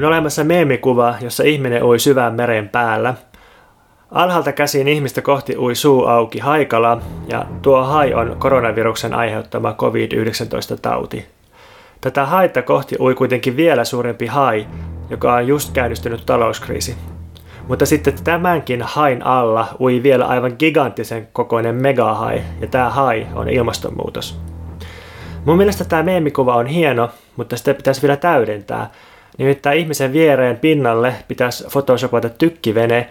On olemassa meemikuva, jossa ihminen ui syvään meren päällä. Alhaalta käsiin ihmistä kohti ui suu auki haikala, ja tuo hai on koronaviruksen aiheuttama COVID-19-tauti. Tätä haita kohti ui kuitenkin vielä suurempi hai, joka on just käynnistynyt talouskriisi. Mutta sitten tämänkin hain alla ui vielä aivan giganttisen kokoinen megahai, ja tämä hai on ilmastonmuutos. Mun mielestä tämä meemikuva on hieno, mutta sitä pitäisi vielä täydentää. Nimittäin ihmisen viereen pinnalle pitäisi photoshopata tykkivene,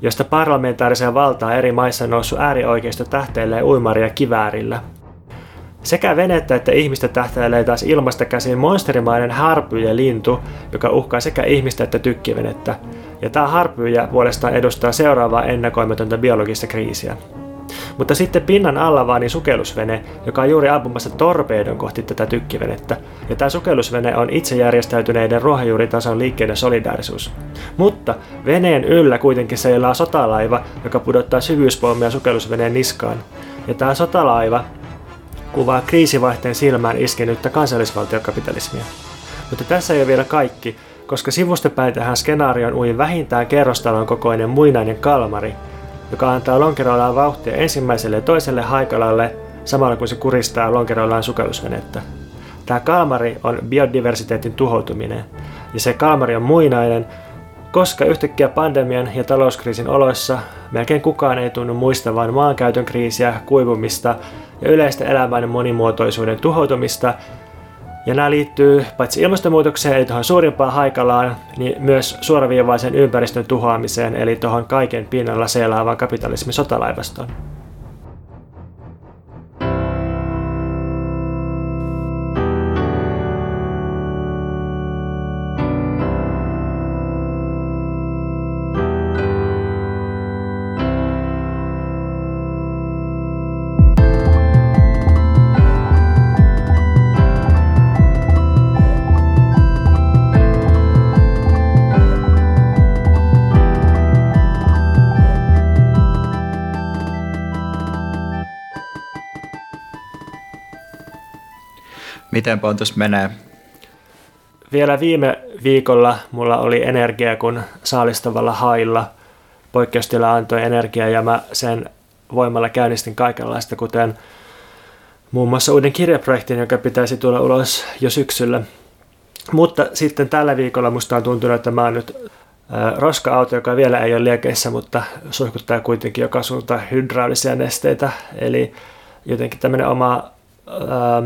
josta parlamentaarisen valtaa eri maissa noussut äärioikeisto tähteilee uimaria kiväärillä. Sekä venettä että ihmistä tähtäilee taas ilmasta käsin monsterimainen harpyjä lintu, joka uhkaa sekä ihmistä että tykkivenettä. Ja tämä harpyjä puolestaan edustaa seuraavaa ennakoimatonta biologista kriisiä. Mutta sitten pinnan alla vaani sukellusvene, joka on juuri ampumassa torpeedon kohti tätä tykkivenettä. Ja tämä sukellusvene on itse järjestäytyneiden ruohonjuuritason liikkeiden solidaarisuus. Mutta veneen yllä kuitenkin seilaa sotalaiva, joka pudottaa syvyyspolmia sukellusveneen niskaan. Ja tämä sotalaiva kuvaa kriisivaihteen silmään iskenyttä kansallisvaltiokapitalismia. Mutta tässä ei ole vielä kaikki, koska sivustapäin tähän skenaarioon ui vähintään kerrostalon kokoinen muinainen kalmari, joka antaa lonkeroillaan vauhtia ensimmäiselle ja toiselle haikalalle samalla kun se kuristaa lonkeroillaan sukellusvenettä. Tämä kalmari on biodiversiteetin tuhoutuminen, ja se kalmari on muinainen, koska yhtäkkiä pandemian ja talouskriisin oloissa melkein kukaan ei tunnu muistavan maankäytön kriisiä, kuivumista ja yleistä elämän monimuotoisuuden tuhoutumista, ja nämä liittyy paitsi ilmastonmuutokseen eli tuohon suurimpaan haikalaan, niin myös suoraviivaisen ympäristön tuhoamiseen eli tuohon kaiken pinnalla seilaavan kapitalismin sotalaivastoon. Miten Pontus menee? Vielä viime viikolla mulla oli energia, kun saalistavalla hailla poikkeustila antoi energiaa ja mä sen voimalla käynnistin kaikenlaista, kuten muun muassa uuden kirjaprojektin, joka pitäisi tulla ulos jo syksyllä. Mutta sitten tällä viikolla musta on tuntunut, että mä oon nyt roska-auto, joka vielä ei ole liekeissä, mutta suihkuttaa kuitenkin joka suuntaan hydraulisia nesteitä. Eli jotenkin tämmöinen oma ää,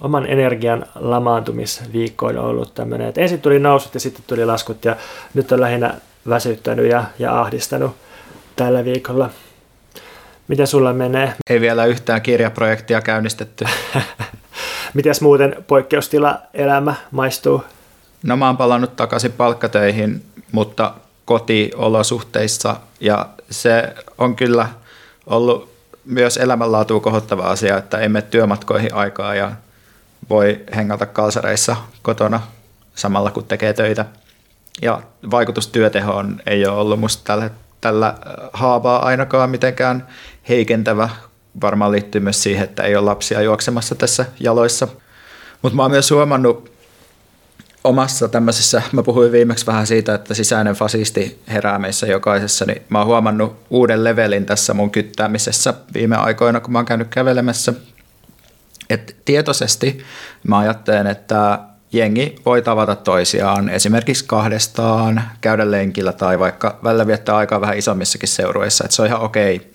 oman energian lamaantumisviikko on ollut tämmöinen, että ensin tuli nousut ja sitten tuli laskut ja nyt on lähinnä väsyttänyt ja, ja ahdistanut tällä viikolla. Miten sulla menee? Ei vielä yhtään kirjaprojektia käynnistetty. Mites muuten poikkeustila-elämä maistuu? No mä oon palannut takaisin palkkatöihin, mutta kotiolosuhteissa ja se on kyllä ollut myös elämänlaatua kohottava asia, että emme työmatkoihin aikaa ja voi hengata kalsareissa kotona samalla kun tekee töitä. Ja vaikutus työtehoon ei ole ollut musta tällä, tällä äh, haavaa ainakaan mitenkään heikentävä. Varmaan liittyy myös siihen, että ei ole lapsia juoksemassa tässä jaloissa. Mutta mä oon myös huomannut omassa tämmöisessä, mä puhuin viimeksi vähän siitä, että sisäinen fasisti herää meissä jokaisessa, niin mä oon huomannut uuden levelin tässä mun kyttäämisessä viime aikoina, kun mä oon käynyt kävelemässä et tietoisesti mä ajattelen, että jengi voi tavata toisiaan esimerkiksi kahdestaan, käydä lenkillä tai vaikka välillä viettää aikaa vähän isommissakin seurueissa, että se on ihan okei.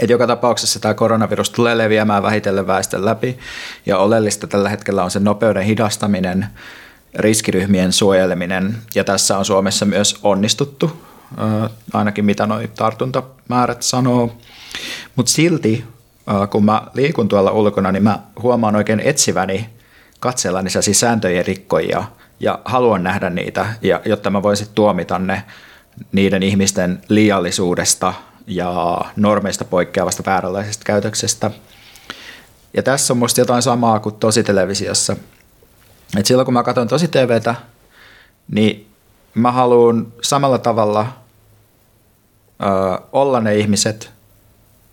Et joka tapauksessa tämä koronavirus tulee leviämään vähitellen väestön läpi ja oleellista tällä hetkellä on se nopeuden hidastaminen, riskiryhmien suojeleminen ja tässä on Suomessa myös onnistuttu, ainakin mitä nuo tartuntamäärät sanoo. Mutta silti kun mä liikun tuolla ulkona, niin mä huomaan oikein etsiväni katsellani siis sääntöjen rikkoja ja haluan nähdä niitä, ja, jotta mä voisin tuomita ne niiden ihmisten liiallisuudesta ja normeista poikkeavasta vääränlaisesta käytöksestä. Ja tässä on musta jotain samaa kuin tositelevisiossa. Et silloin kun mä katson tosi TVtä, niin mä haluan samalla tavalla ö, olla ne ihmiset,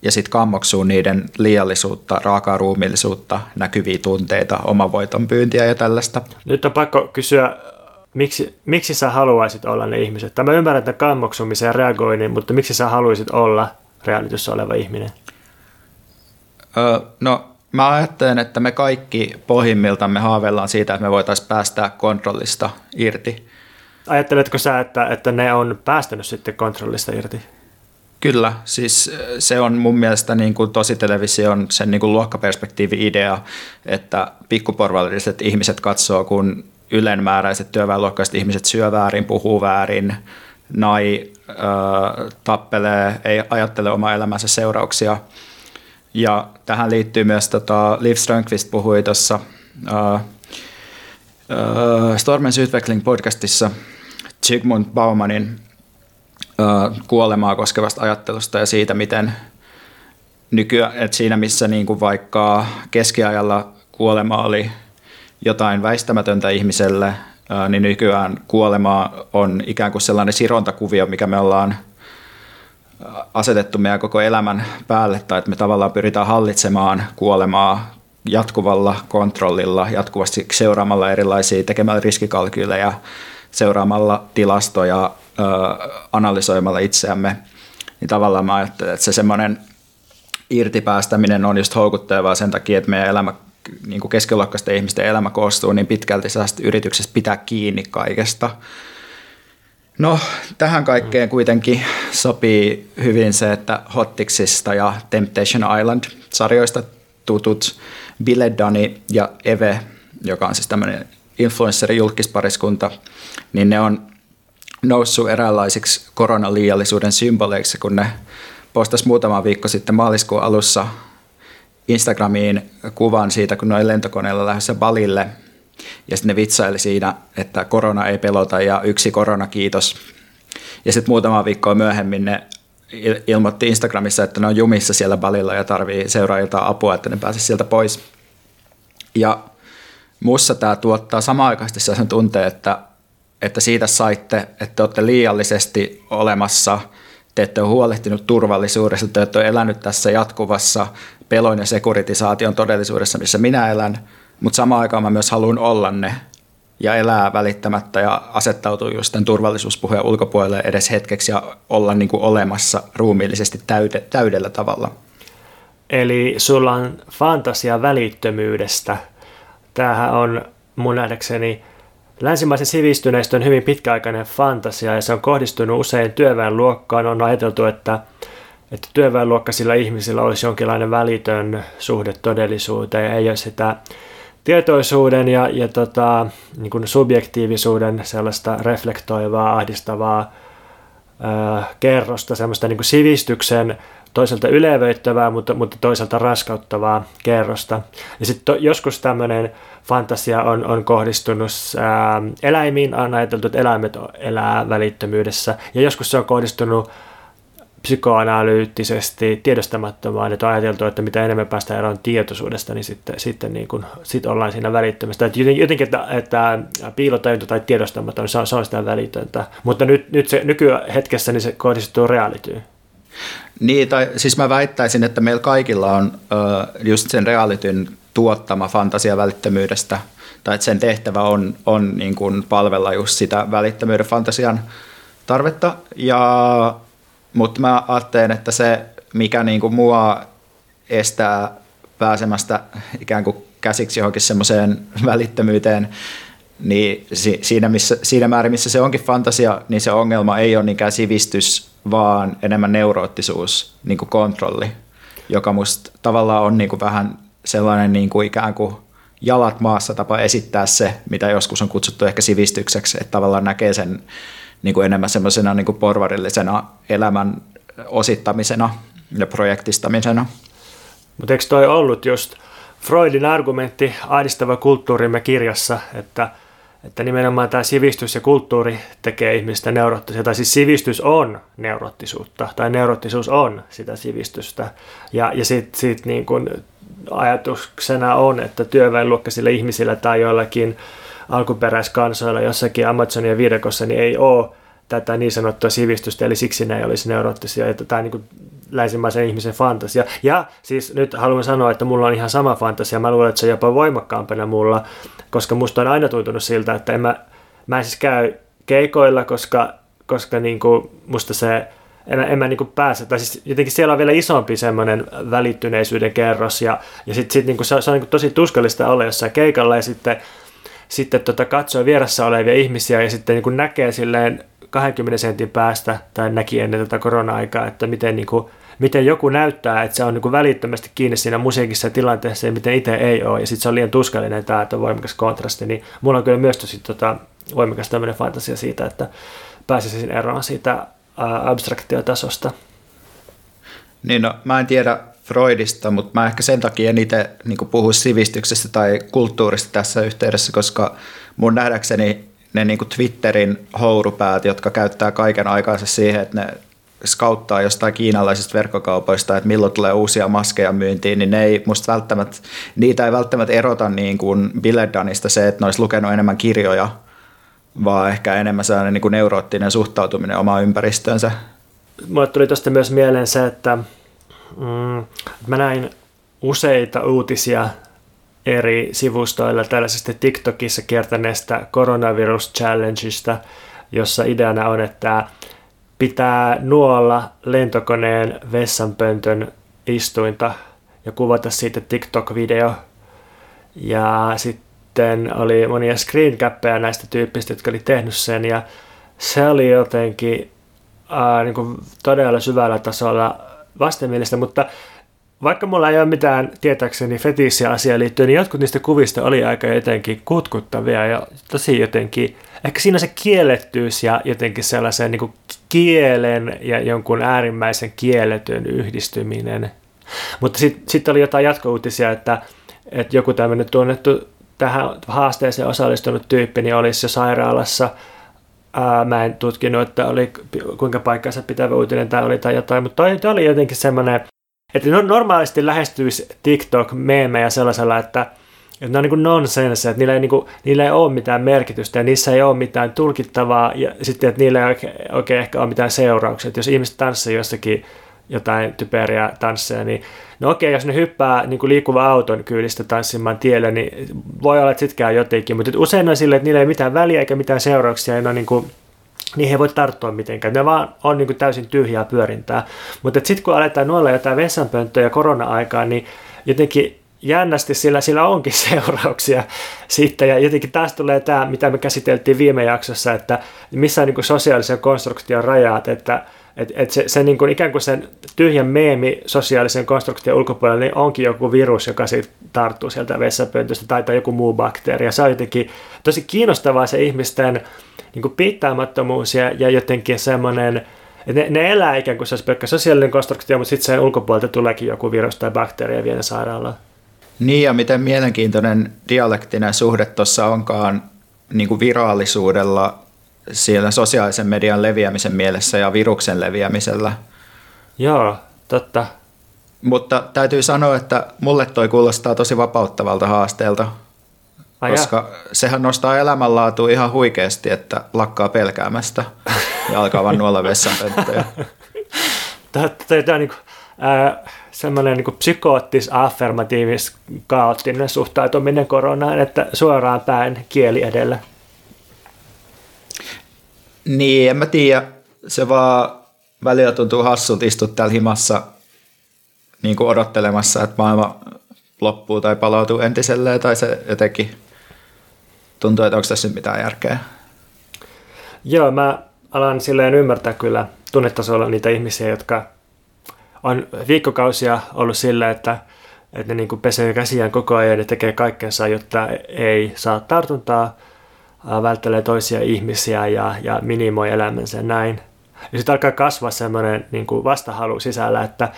ja sitten kammoksuu niiden liiallisuutta, raakaa ruumillisuutta, näkyviä tunteita, oman voiton pyyntiä ja tällaista. Nyt on pakko kysyä miksi, miksi sä haluaisit olla ne ihmiset? Tämä ymmärrän tämän kammoksumisen ja reagoinnin, mutta miksi sä haluaisit olla realityssä oleva ihminen? Öö, no mä ajattelen, että me kaikki pohjimmiltamme haaveillaan siitä, että me voitaisiin päästä kontrollista irti. Ajatteletko sä, että, että ne on päästänyt sitten kontrollista irti? Kyllä, siis se on mun mielestä niin kuin tositelevision sen niin kuin luokkaperspektiivi-idea, että pikkuporvalliset ihmiset katsoo, kun ylenmääräiset työväenluokkaiset ihmiset syö väärin, puhuu väärin, nai äh, tappelee, ei ajattele oma elämänsä seurauksia. Ja tähän liittyy myös, tota, Liv Strömqvist puhui tuossa äh, äh, Stormen Utveckling podcastissa Zygmunt Baumanin äh, kuolemaa koskevasta ajattelusta ja siitä, miten nykyään, että siinä missä niin kuin vaikka keskiajalla kuolema oli jotain väistämätöntä ihmiselle, niin nykyään kuolema on ikään kuin sellainen sirontakuvio, mikä me ollaan asetettu meidän koko elämän päälle, tai että me tavallaan pyritään hallitsemaan kuolemaa jatkuvalla kontrollilla, jatkuvasti seuraamalla erilaisia, tekemällä riskikalkyyleja, seuraamalla tilastoja, analysoimalla itseämme, niin tavallaan mä ajattelen, että se semmoinen irtipäästäminen on just houkuttelevaa sen takia, että meidän elämä niin kuin keskiluokkaisten ihmisten elämä koostuu niin pitkälti yrityksestä pitää kiinni kaikesta. No, tähän kaikkeen kuitenkin sopii hyvin se, että Hottiksista ja Temptation Island-sarjoista tutut Biledani ja Eve, joka on siis tämmöinen influenssari-julkispariskunta, niin ne on noussut eräänlaisiksi koronaliiallisuuden symboleiksi, kun ne postasi muutama viikko sitten maaliskuun alussa Instagramiin kuvan siitä, kun noin lentokoneella lähdössä Balille. Ja sitten ne vitsaili siinä, että korona ei pelota ja yksi korona kiitos. Ja sitten muutama viikkoa myöhemmin ne ilmoitti Instagramissa, että ne on jumissa siellä Balilla ja tarvii seuraajilta apua, että ne pääsisi sieltä pois. Ja mussa tämä tuottaa samaaikaisesti sellaisen tunteen, että, että siitä saitte, että olette liiallisesti olemassa, te ette ole huolehtinut turvallisuudesta, te ette ole elänyt tässä jatkuvassa pelon ja sekuritisaation todellisuudessa, missä minä elän, mutta samaan aikaan mä myös haluan olla ne ja elää välittämättä ja asettautua just tämän turvallisuuspuheen ulkopuolelle edes hetkeksi ja olla niin kuin olemassa ruumiillisesti täyde, täydellä tavalla. Eli sulla on fantasia välittömyydestä. Tämähän on mun nähdäkseni länsimaisen sivistyneistön hyvin pitkäaikainen fantasia ja se on kohdistunut usein työväenluokkaan. On ajateltu, että että työväenluokkaisilla ihmisillä olisi jonkinlainen välitön suhde todellisuuteen, ei ole sitä tietoisuuden ja, ja tota, niin kuin subjektiivisuuden sellaista reflektoivaa, ahdistavaa ää, kerrosta, semmoista niin kuin sivistyksen toisaalta ylevöittävää, mutta, mutta toisaalta raskauttavaa kerrosta. Ja sitten joskus tämmöinen fantasia on, on kohdistunut ää, eläimiin, on ajateltu, että eläimet elää välittömyydessä, ja joskus se on kohdistunut psykoanalyyttisesti tiedostamattomaan, että on ajateltu, että mitä enemmän päästään eroon tietoisuudesta, niin sitten, sitten niin kuin, sit ollaan siinä välittömästä. Että jotenkin, että, että piilotajunta tai tiedostamaton, se on, se on sitä välitöntä. Mutta nyt, nyt se nykyhetkessä niin se kohdistuu realityyn. Niin, tai siis mä väittäisin, että meillä kaikilla on uh, just sen realityn tuottama fantasia välittömyydestä, tai että sen tehtävä on, on niin kuin palvella just sitä välittömyyden fantasian tarvetta, ja mutta mä ajattelen, että se, mikä niin kuin mua estää pääsemästä ikään kuin käsiksi johonkin semmoiseen välittömyyteen, niin siinä, missä, siinä määrin, missä se onkin fantasia, niin se ongelma ei ole niinkään sivistys, vaan enemmän neuroottisuus, niin kuin kontrolli, joka musta tavallaan on niin kuin vähän sellainen niin kuin ikään kuin jalat maassa tapa esittää se, mitä joskus on kutsuttu ehkä sivistykseksi, että tavallaan näkee sen niin kuin enemmän semmoisena niin kuin porvarillisena elämän osittamisena ja projektistamisena. Mutta eikö toi ollut just Freudin argumentti Ahdistava kulttuurimme kirjassa, että, että nimenomaan tämä sivistys ja kulttuuri tekee ihmistä neuroottisia, tai siis sivistys on neuroottisuutta, tai neuroottisuus on sitä sivistystä. Ja, ja sitten sit niin kun ajatuksena on, että työväenluokkaisilla ihmisillä tai joillakin alkuperäiskansoilla jossakin Amazonia viidakossa niin ei ole tätä niin sanottua sivistystä, eli siksi ne ei olisi neuroottisia. Tämä niin kuin länsimaisen ihmisen fantasia. Ja siis nyt haluan sanoa, että mulla on ihan sama fantasia. Mä luulen, että se on jopa voimakkaampana mulla, koska musta on aina tuntunut siltä, että en mä mä en siis käy keikoilla, koska, koska niin kuin musta se, en, en mä niin pääse, tai siis jotenkin siellä on vielä isompi semmoinen välittyneisyyden kerros, ja, ja sitten sit niin se, se on niin tosi tuskallista olla jossain keikalla, ja sitten, sitten tota, katsoo vieressä olevia ihmisiä, ja sitten niin näkee silleen 20 sentin päästä, tai näki ennen tätä korona-aikaa, että miten, niin kuin, miten joku näyttää, että se on niin kuin välittömästi kiinni siinä musiikissa ja tilanteessa, ja miten itse ei ole, ja sitten se on liian tuskallinen tämä, että on voimakas kontrasti, niin mulla on kyllä myös tosi tota, voimakas tämmöinen fantasia siitä, että pääsisin eroon siitä abstraktiotasosta. Niin no, mä en tiedä Freudista, mutta mä ehkä sen takia en itse niin puhu sivistyksestä tai kulttuurista tässä yhteydessä, koska mun nähdäkseni ne niin Twitterin hourupäät, jotka käyttää kaiken aikansa siihen, että ne skauttaa jostain kiinalaisista verkkokaupoista, että milloin tulee uusia maskeja myyntiin, niin ne ei musta välttämättä, niitä ei välttämättä erota niin kuin Billedanista se, että ne olisi lukenut enemmän kirjoja, vaan ehkä enemmän sellainen niin kuin neuroottinen suhtautuminen omaan ympäristöönsä. Mulle tuli tuosta myös mieleen se, että mm, mä näin useita uutisia eri sivustoilla tällaisesta TikTokissa kiertäneestä coronavirus challengeista, jossa ideana on, että pitää nuolla lentokoneen vessanpöntön istuinta ja kuvata siitä TikTok-video. Ja sitten oli monia screencappeja näistä tyyppistä, jotka oli tehnyt sen ja se oli jotenkin ää, niin kuin todella syvällä tasolla vastenmielistä, mutta vaikka mulla ei ole mitään tietääkseni fetissiä asiaan liittyen, niin jotkut niistä kuvista oli aika jotenkin kutkuttavia ja tosi jotenkin, ehkä siinä se kiellettyys ja jotenkin sellaisen niin kielen ja jonkun äärimmäisen kielletyn yhdistyminen. Mutta sitten sit oli jotain jatkouutisia, että, että joku tämmöinen tunnettu tähän haasteeseen osallistunut tyyppi niin olisi jo sairaalassa. Ää, mä en tutkinut, että oli kuinka paikkansa pitävä uutinen tai oli tai jotain, mutta toi oli jotenkin semmoinen että no, normaalisti lähestyisi TikTok-meemejä sellaisella, että, että ne on niin nonsense, että niillä ei, niin kuin, niillä ei ole mitään merkitystä ja niissä ei ole mitään tulkittavaa ja sitten, että niillä ei oikein, oikein ehkä ole mitään seurauksia. Että jos ihmiset tanssii jossakin jotain typeriä tansseja, niin no okei, jos ne hyppää niin kuin liikkuva auton kyydistä tanssimaan tielle, niin voi olla, että sitkään jotenkin, mutta usein on silleen, että niillä ei mitään väliä eikä mitään seurauksia ja ne on niin kuin, niihin ei voi tarttua mitenkään. Ne vaan on niin kuin täysin tyhjää pyörintää. Mutta sitten kun aletaan nuolla jotain vessanpönttöjä korona-aikaa, niin jotenkin jännästi sillä, sillä onkin seurauksia sitten. Ja jotenkin taas tulee tämä, mitä me käsiteltiin viime jaksossa, että missä on niin sosiaalisen konstruktion rajat, että et, et se, se niin kuin ikään kuin sen tyhjän meemi sosiaalisen konstruktion ulkopuolella niin onkin joku virus, joka siitä tarttuu sieltä vessapöntöstä tai, tai joku muu bakteeri. Ja se on jotenkin tosi kiinnostavaa se ihmisten niin kuin piittaamattomuus ja, ja jotenkin semmoinen, että ne, ne elää ikään kuin se olisi pelkkä sosiaalinen konstruktio, mutta sitten sen ulkopuolelta tuleekin joku virus tai bakteeri ja vie sairaalaan. Niin ja miten mielenkiintoinen dialektinen suhde tuossa onkaan niin kuin virallisuudella siellä sosiaalisen median leviämisen mielessä ja viruksen leviämisellä. Joo, totta. Mutta täytyy sanoa, että mulle toi kuulostaa tosi vapauttavalta haasteelta, Ai koska ja. sehän nostaa elämänlaatua ihan huikeasti, että lakkaa pelkäämästä ja alkaa vaan nuolla vessanpönttöjä. Tämä on niin kuin, äh, semmoinen niin psykoottis, affirmatiivis, kaoottinen suhtautuminen koronaan, että suoraan päin kieli edellä. Niin, en mä tiedä. Se vaan välillä tuntuu hassulta istua täällä himassa niin kuin odottelemassa, että maailma loppuu tai palautuu entiselleen, tai se jotenkin tuntuu, että onko tässä nyt mitään järkeä. Joo, mä alan silleen ymmärtää kyllä tunnetasolla niitä ihmisiä, jotka on viikkokausia ollut sillä, että, että ne niin pesee käsiään koko ajan ja tekee kaikkensa, jotta ei saa tartuntaa, välttelee toisia ihmisiä ja, ja minimoi elämänsä näin. Ja sitten alkaa kasvaa semmoinen niin vastahalu sisällä, että,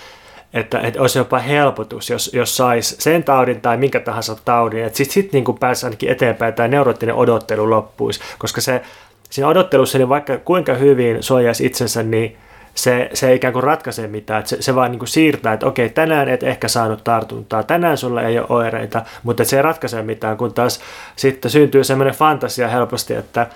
että, että olisi jopa helpotus, jos, jos saisi sen taudin tai minkä tahansa taudin, että sitten sit niin pääsi ainakin eteenpäin tai neuroottinen odottelu loppuisi, koska se, siinä odottelussa niin vaikka kuinka hyvin suojaisi itsensä, niin se, se ei ikään kuin ratkaise mitään, että se, se vaan niin kuin siirtää, että okei, tänään et ehkä saanut tartuntaa, tänään sulla ei ole oireita, mutta se ei ratkaise mitään, kun taas sitten syntyy semmoinen fantasia helposti, että,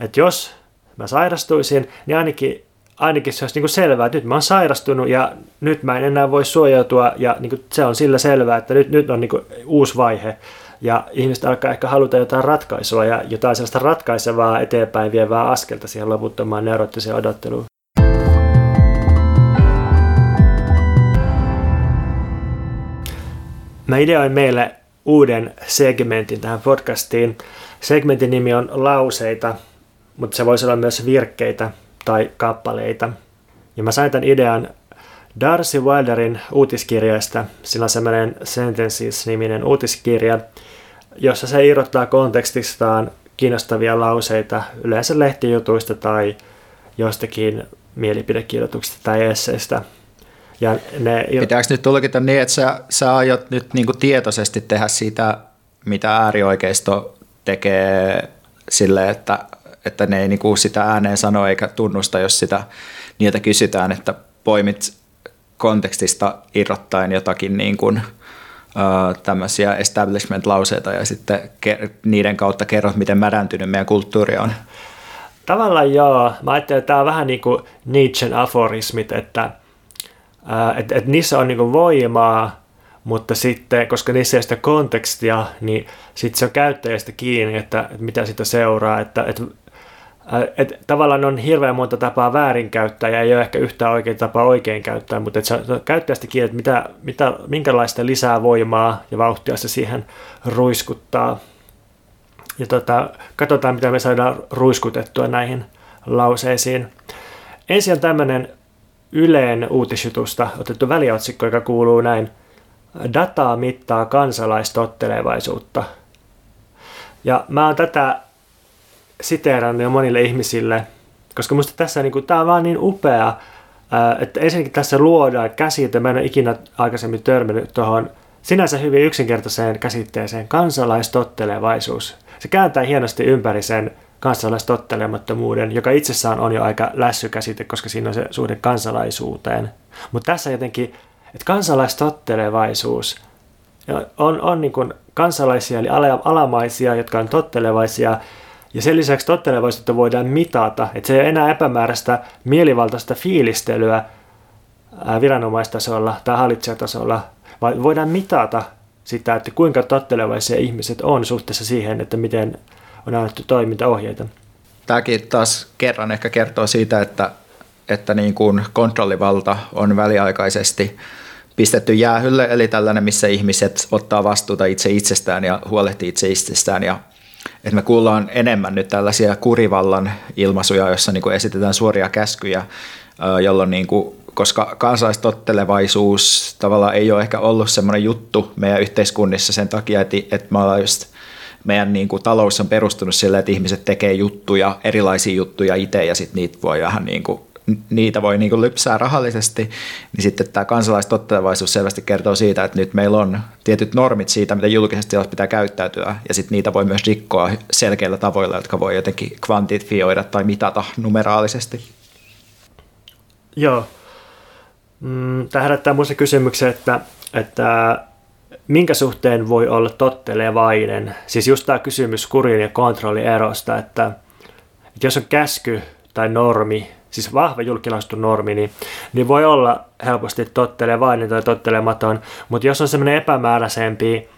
että jos mä sairastuisin, niin ainakin, ainakin se olisi niin kuin selvää, että nyt mä oon sairastunut ja nyt mä en enää voi suojautua ja niin kuin se on sillä selvää, että nyt, nyt on niin kuin uusi vaihe. ja ihmiset alkaa ehkä haluta jotain ratkaisua ja jotain sellaista ratkaisevaa eteenpäin vievää askelta siihen loputtomaan neuroottiseen odotteluun. Mä ideoin meille uuden segmentin tähän podcastiin. Segmentin nimi on lauseita, mutta se voisi olla myös virkkeitä tai kappaleita. Ja mä sain tämän idean Darcy Wilderin uutiskirjasta. Sillä on semmoinen Sentences-niminen uutiskirja, jossa se irrottaa kontekstistaan kiinnostavia lauseita yleensä lehtijutuista tai jostakin mielipidekirjoituksista tai esseistä. Ja ne... Pitääkö nyt tulkita niin, että sä, sä aiot nyt niin kuin tietoisesti tehdä sitä, mitä äärioikeisto tekee sille, että, että ne ei niin kuin sitä ääneen sano eikä tunnusta, jos sitä niiltä kysytään, että poimit kontekstista irrottaen jotakin niin kuin, tämmöisiä establishment-lauseita ja sitten ke- niiden kautta kerrot, miten märäntynyt meidän kulttuuri on. Tavallaan joo. Mä ajattelen, että tämä on vähän niin kuin Nietzschen aforismit, että että et niissä on niinku voimaa, mutta sitten, koska niissä ei ole sitä kontekstia, niin sitten se on käyttäjästä kiinni, että, että mitä sitä seuraa. Että, että, että tavallaan on hirveän monta tapaa väärinkäyttää ja ei ole ehkä yhtään oikein tapaa oikein käyttää, mutta että se käyttäjästä kiinni, että mitä, mitä, minkälaista lisää voimaa ja vauhtia se siihen ruiskuttaa. Ja tota, katsotaan, mitä me saadaan ruiskutettua näihin lauseisiin. Ensin on tämmöinen Yleen uutisjutusta otettu väliotsikko, joka kuuluu näin. Dataa mittaa kansalaistottelevaisuutta. Ja mä oon tätä siteerannut jo monille ihmisille, koska musta tässä niin kuin, tää on vaan niin upea, että ensinnäkin tässä luodaan käsite, mä en ole ikinä aikaisemmin törmännyt tuohon sinänsä hyvin yksinkertaiseen käsitteeseen kansalaistottelevaisuus. Se kääntää hienosti ympäri sen kansalaistottelemattomuuden, joka itsessään on jo aika lässykäsite, koska siinä on se suhde kansalaisuuteen. Mutta tässä jotenkin, että kansalaistottelevaisuus on, on niin kuin kansalaisia eli alamaisia, jotka on tottelevaisia, ja sen lisäksi tottelevaisuutta voidaan mitata, että se ei ole enää epämääräistä mielivaltaista fiilistelyä viranomaistasolla tai hallitsijatasolla, vaan voidaan mitata sitä, että kuinka tottelevaisia ihmiset on suhteessa siihen, että miten on annettu toimintaohjeita. Tämäkin taas kerran ehkä kertoo siitä, että, että niin kuin kontrollivalta on väliaikaisesti pistetty jäähylle, eli tällainen, missä ihmiset ottaa vastuuta itse itsestään ja huolehtii itse itsestään. Ja, että me kuullaan enemmän nyt tällaisia kurivallan ilmaisuja, joissa niin kuin esitetään suoria käskyjä, jolloin niin kuin, koska kansalaistottelevaisuus tavallaan ei ole ehkä ollut semmoinen juttu meidän yhteiskunnissa sen takia, että, että me ollaan just meidän niin kuin, talous on perustunut sille, että ihmiset tekee juttuja, erilaisia juttuja itse ja sitten niitä voi vähän niin kuin, niitä voi niin kuin lypsää rahallisesti, niin sitten tämä kansalaistottelevaisuus selvästi kertoo siitä, että nyt meillä on tietyt normit siitä, miten julkisesti pitää käyttäytyä, ja sitten niitä voi myös rikkoa selkeillä tavoilla, jotka voi jotenkin kvantifioida tai mitata numeraalisesti. Joo. Mm, tämä herättää minusta kysymyksen, että, että minkä suhteen voi olla tottelevainen? Siis just tämä kysymys kurin ja kontrollin erosta, että, että jos on käsky tai normi, siis vahva julkilausuttu normi, niin, niin voi olla helposti tottelevainen tai tottelematon, mutta jos on semmoinen epämääräisempi,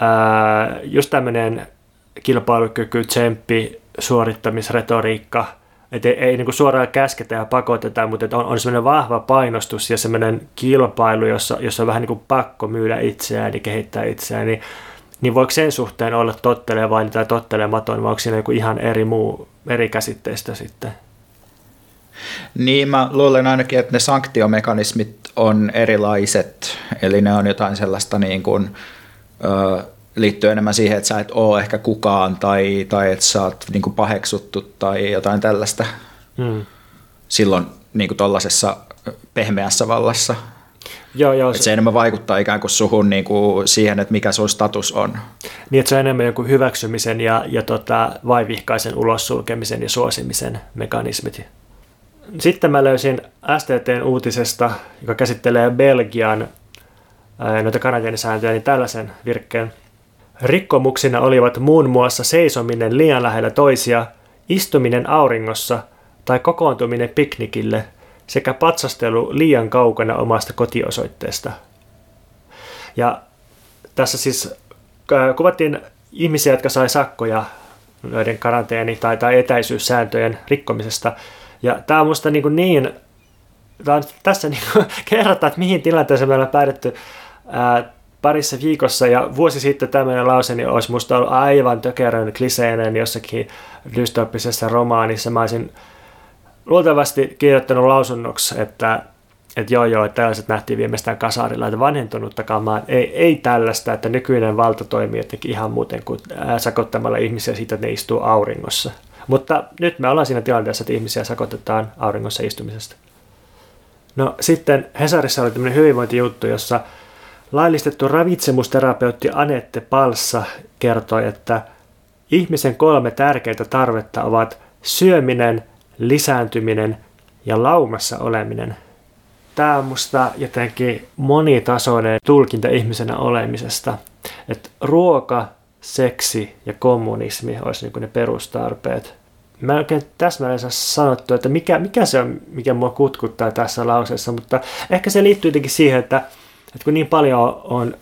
ää, just tämmöinen kilpailukyky, tsemppi, suorittamisretoriikka – että ei, ei niin suoraan käsketä ja pakoteta, mutta on, on semmoinen vahva painostus ja semmoinen kilpailu, jossa, jossa on vähän niin kuin pakko myydä itseään ja kehittää itseään, niin, niin voiko sen suhteen olla tottelevainen tai tottelematon, vai onko siinä joku ihan eri muu, eri käsitteistä sitten? Niin, mä luulen ainakin, että ne sanktiomekanismit on erilaiset, eli ne on jotain sellaista niin kuin, liittyy enemmän siihen, että sä et ole ehkä kukaan tai, tai että sä oot niin kuin paheksuttu tai jotain tällaista hmm. silloin niin kuin tollasessa pehmeässä vallassa. Joo, joo, se, se enemmän vaikuttaa ikään kuin suhun niin kuin siihen, että mikä sun status on. Niin, että se on enemmän joku hyväksymisen ja, ja tota, vaivihkaisen ulossulkemisen ja suosimisen mekanismit. Sitten mä löysin STTn uutisesta, joka käsittelee Belgian noita karanteenisääntöjä, niin tällaisen virkkeen – Rikkomuksina olivat muun muassa seisominen liian lähellä toisia, istuminen auringossa tai kokoontuminen piknikille sekä patsastelu liian kaukana omasta kotiosoitteesta. Ja tässä siis kuvattiin ihmisiä, jotka sai sakkoja noiden karanteeni- tai, tai etäisyyssääntöjen rikkomisesta. Ja tämä on musta niin, niin tämä on tässä niin kuin, kerrotaan, että mihin tilanteeseen me ollaan päädytty ää, parissa viikossa. Ja vuosi sitten tämmöinen lause niin olisi musta ollut aivan tökerön kliseinen jossakin dystoppisessa romaanissa. Mä olisin luultavasti kirjoittanut lausunnoksi, että että joo joo, että tällaiset nähtiin viimeistään kasarilla, että vanhentunuttakaan maan, ei, ei tällaista, että nykyinen valta toimii jotenkin ihan muuten kuin sakottamalla ihmisiä siitä, että ne istuu auringossa. Mutta nyt me ollaan siinä tilanteessa, että ihmisiä sakotetaan auringossa istumisesta. No sitten Hesarissa oli tämmöinen hyvinvointijuttu, jossa laillistettu ravitsemusterapeutti Anette Palssa kertoi, että ihmisen kolme tärkeintä tarvetta ovat syöminen, lisääntyminen ja laumassa oleminen – tämä on musta jotenkin monitasoinen tulkinta ihmisenä olemisesta. Että ruoka, seksi ja kommunismi olisi niin ne perustarpeet. Mä en oikein täsmälleen saa sanottu, että mikä, mikä se on, mikä mua kutkuttaa tässä lauseessa, mutta ehkä se liittyy jotenkin siihen, että, että kun niin paljon on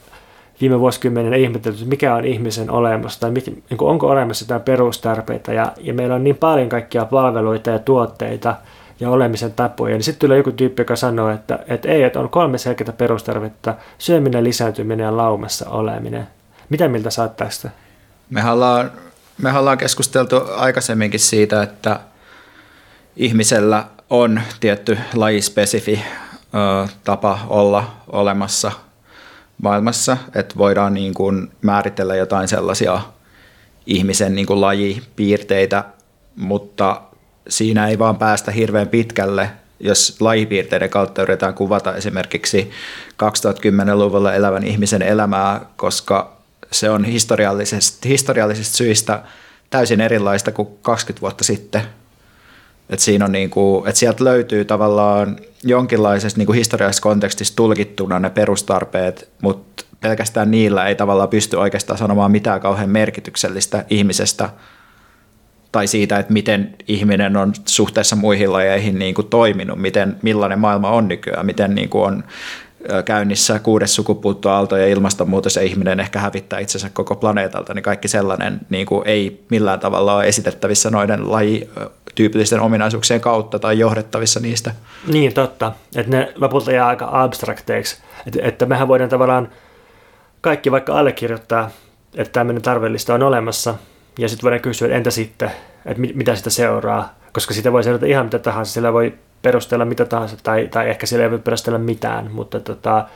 viime vuosikymmenenä ihmetelty, mikä on ihmisen olemus, tai mikä, niin onko olemassa jotain perustarpeita, ja, ja meillä on niin paljon kaikkia palveluita ja tuotteita, ja olemisen tapoja. Niin sitten tulee joku tyyppi, joka sanoo, että, että ei, että on kolme selkeää perustarvetta, syöminen, lisääntyminen ja laumassa oleminen. Mitä miltä saat tästä? Me ollaan, me ollaan keskusteltu aikaisemminkin siitä, että ihmisellä on tietty lajispesifi tapa olla olemassa maailmassa, että voidaan niin kuin määritellä jotain sellaisia ihmisen niin kuin lajipiirteitä, mutta siinä ei vaan päästä hirveän pitkälle, jos lajipiirteiden kautta yritetään kuvata esimerkiksi 2010-luvulla elävän ihmisen elämää, koska se on historiallisista, historiallisista syistä täysin erilaista kuin 20 vuotta sitten. Et siinä on niin kuin, et sieltä löytyy tavallaan jonkinlaisesta niin kuin historiallisesta kontekstista tulkittuna ne perustarpeet, mutta pelkästään niillä ei tavallaan pysty oikeastaan sanomaan mitään kauhean merkityksellistä ihmisestä – tai siitä, että miten ihminen on suhteessa muihin lajeihin niin kuin toiminut, miten, millainen maailma on nykyään, miten niin kuin on käynnissä kuudes sukupuuttoaalto ja ilmastonmuutos ja ihminen ehkä hävittää itsensä koko planeetalta, niin kaikki sellainen niin kuin ei millään tavalla ole esitettävissä noiden lajityypillisten ominaisuuksien kautta tai johdettavissa niistä. Niin, totta. Että ne lopulta jää aika abstrakteiksi. Että, että mehän voidaan tavallaan kaikki vaikka allekirjoittaa, että tämmöinen tarvellista on olemassa – ja sitten voidaan kysyä, että entä sitten, että mit, mitä sitä seuraa, koska sitä voi seurata ihan mitä tahansa, sillä voi perustella mitä tahansa, tai, tai ehkä sillä ei voi perustella mitään, mutta tota,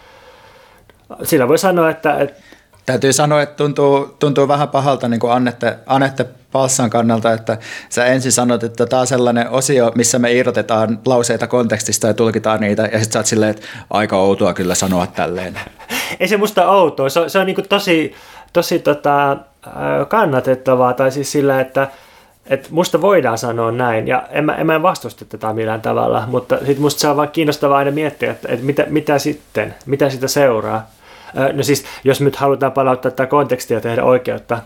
sillä voi sanoa, että, että Täytyy sanoa, että tuntuu, tuntuu vähän pahalta niin kuin Annette, Annette Palssan kannalta, että sä ensin sanot, että tämä on sellainen osio, missä me irrotetaan lauseita kontekstista ja tulkitaan niitä, ja sitten sä oot silleen, että aika outoa kyllä sanoa tälleen. Ei se musta outoa, se on, se on niin tosi, tosi tota, kannatettavaa, tai siis sillä, että että musta voidaan sanoa näin, ja en mä, en mä vastusta tätä millään tavalla, mutta sitten musta se on vaan kiinnostavaa aina miettiä, että, että mitä, mitä sitten, mitä sitä seuraa. No siis, jos nyt halutaan palauttaa tämä kontekstia ja tehdä oikeutta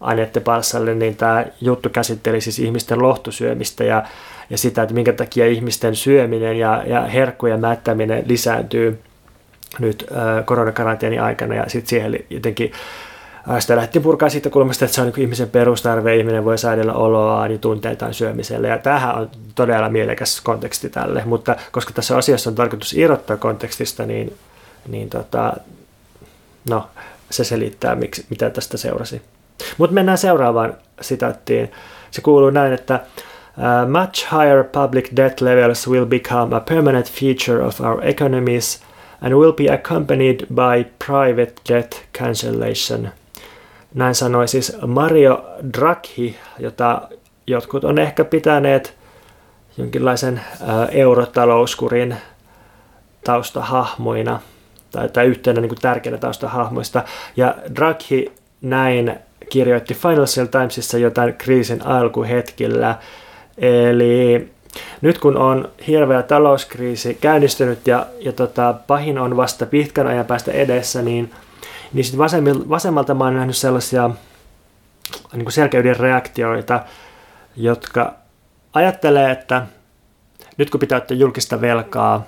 Anette Palsalle, niin tämä juttu käsitteli siis ihmisten lohtusyömistä ja, ja sitä, että minkä takia ihmisten syöminen ja, ja herkkujen mättäminen lisääntyy nyt koronakaranteeni aikana, ja sitten siihen jotenkin sitä lähti purkaa siitä kulmasta, että se on niin ihmisen perustarve, ihminen voi säädellä oloaan ja tunteitaan syömiselle. Ja tämähän on todella mielekäs konteksti tälle, mutta koska tässä asiassa on tarkoitus irrottaa kontekstista, niin, niin tota, no, se selittää, miksi, mitä tästä seurasi. Mutta mennään seuraavaan sitaattiin. Se kuuluu näin, että Uh, much higher public debt levels will become a permanent feature of our economies and will be accompanied by private debt cancellation – näin sanoi siis Mario Draghi, jota jotkut on ehkä pitäneet jonkinlaisen eurotalouskurin taustahahmoina tai, tai yhtenä niin kuin tärkeänä taustahahmoista. Ja Draghi näin kirjoitti Financial Timesissa jotain kriisin alkuhetkillä. Eli nyt kun on hirveä talouskriisi käynnistynyt ja, ja tota, pahin on vasta pitkän ajan päästä edessä, niin – niin sitten vasemmalta mä oon nähnyt sellaisia niin kuin selkeyden reaktioita, jotka ajattelee, että nyt kun pitää ottaa julkista velkaa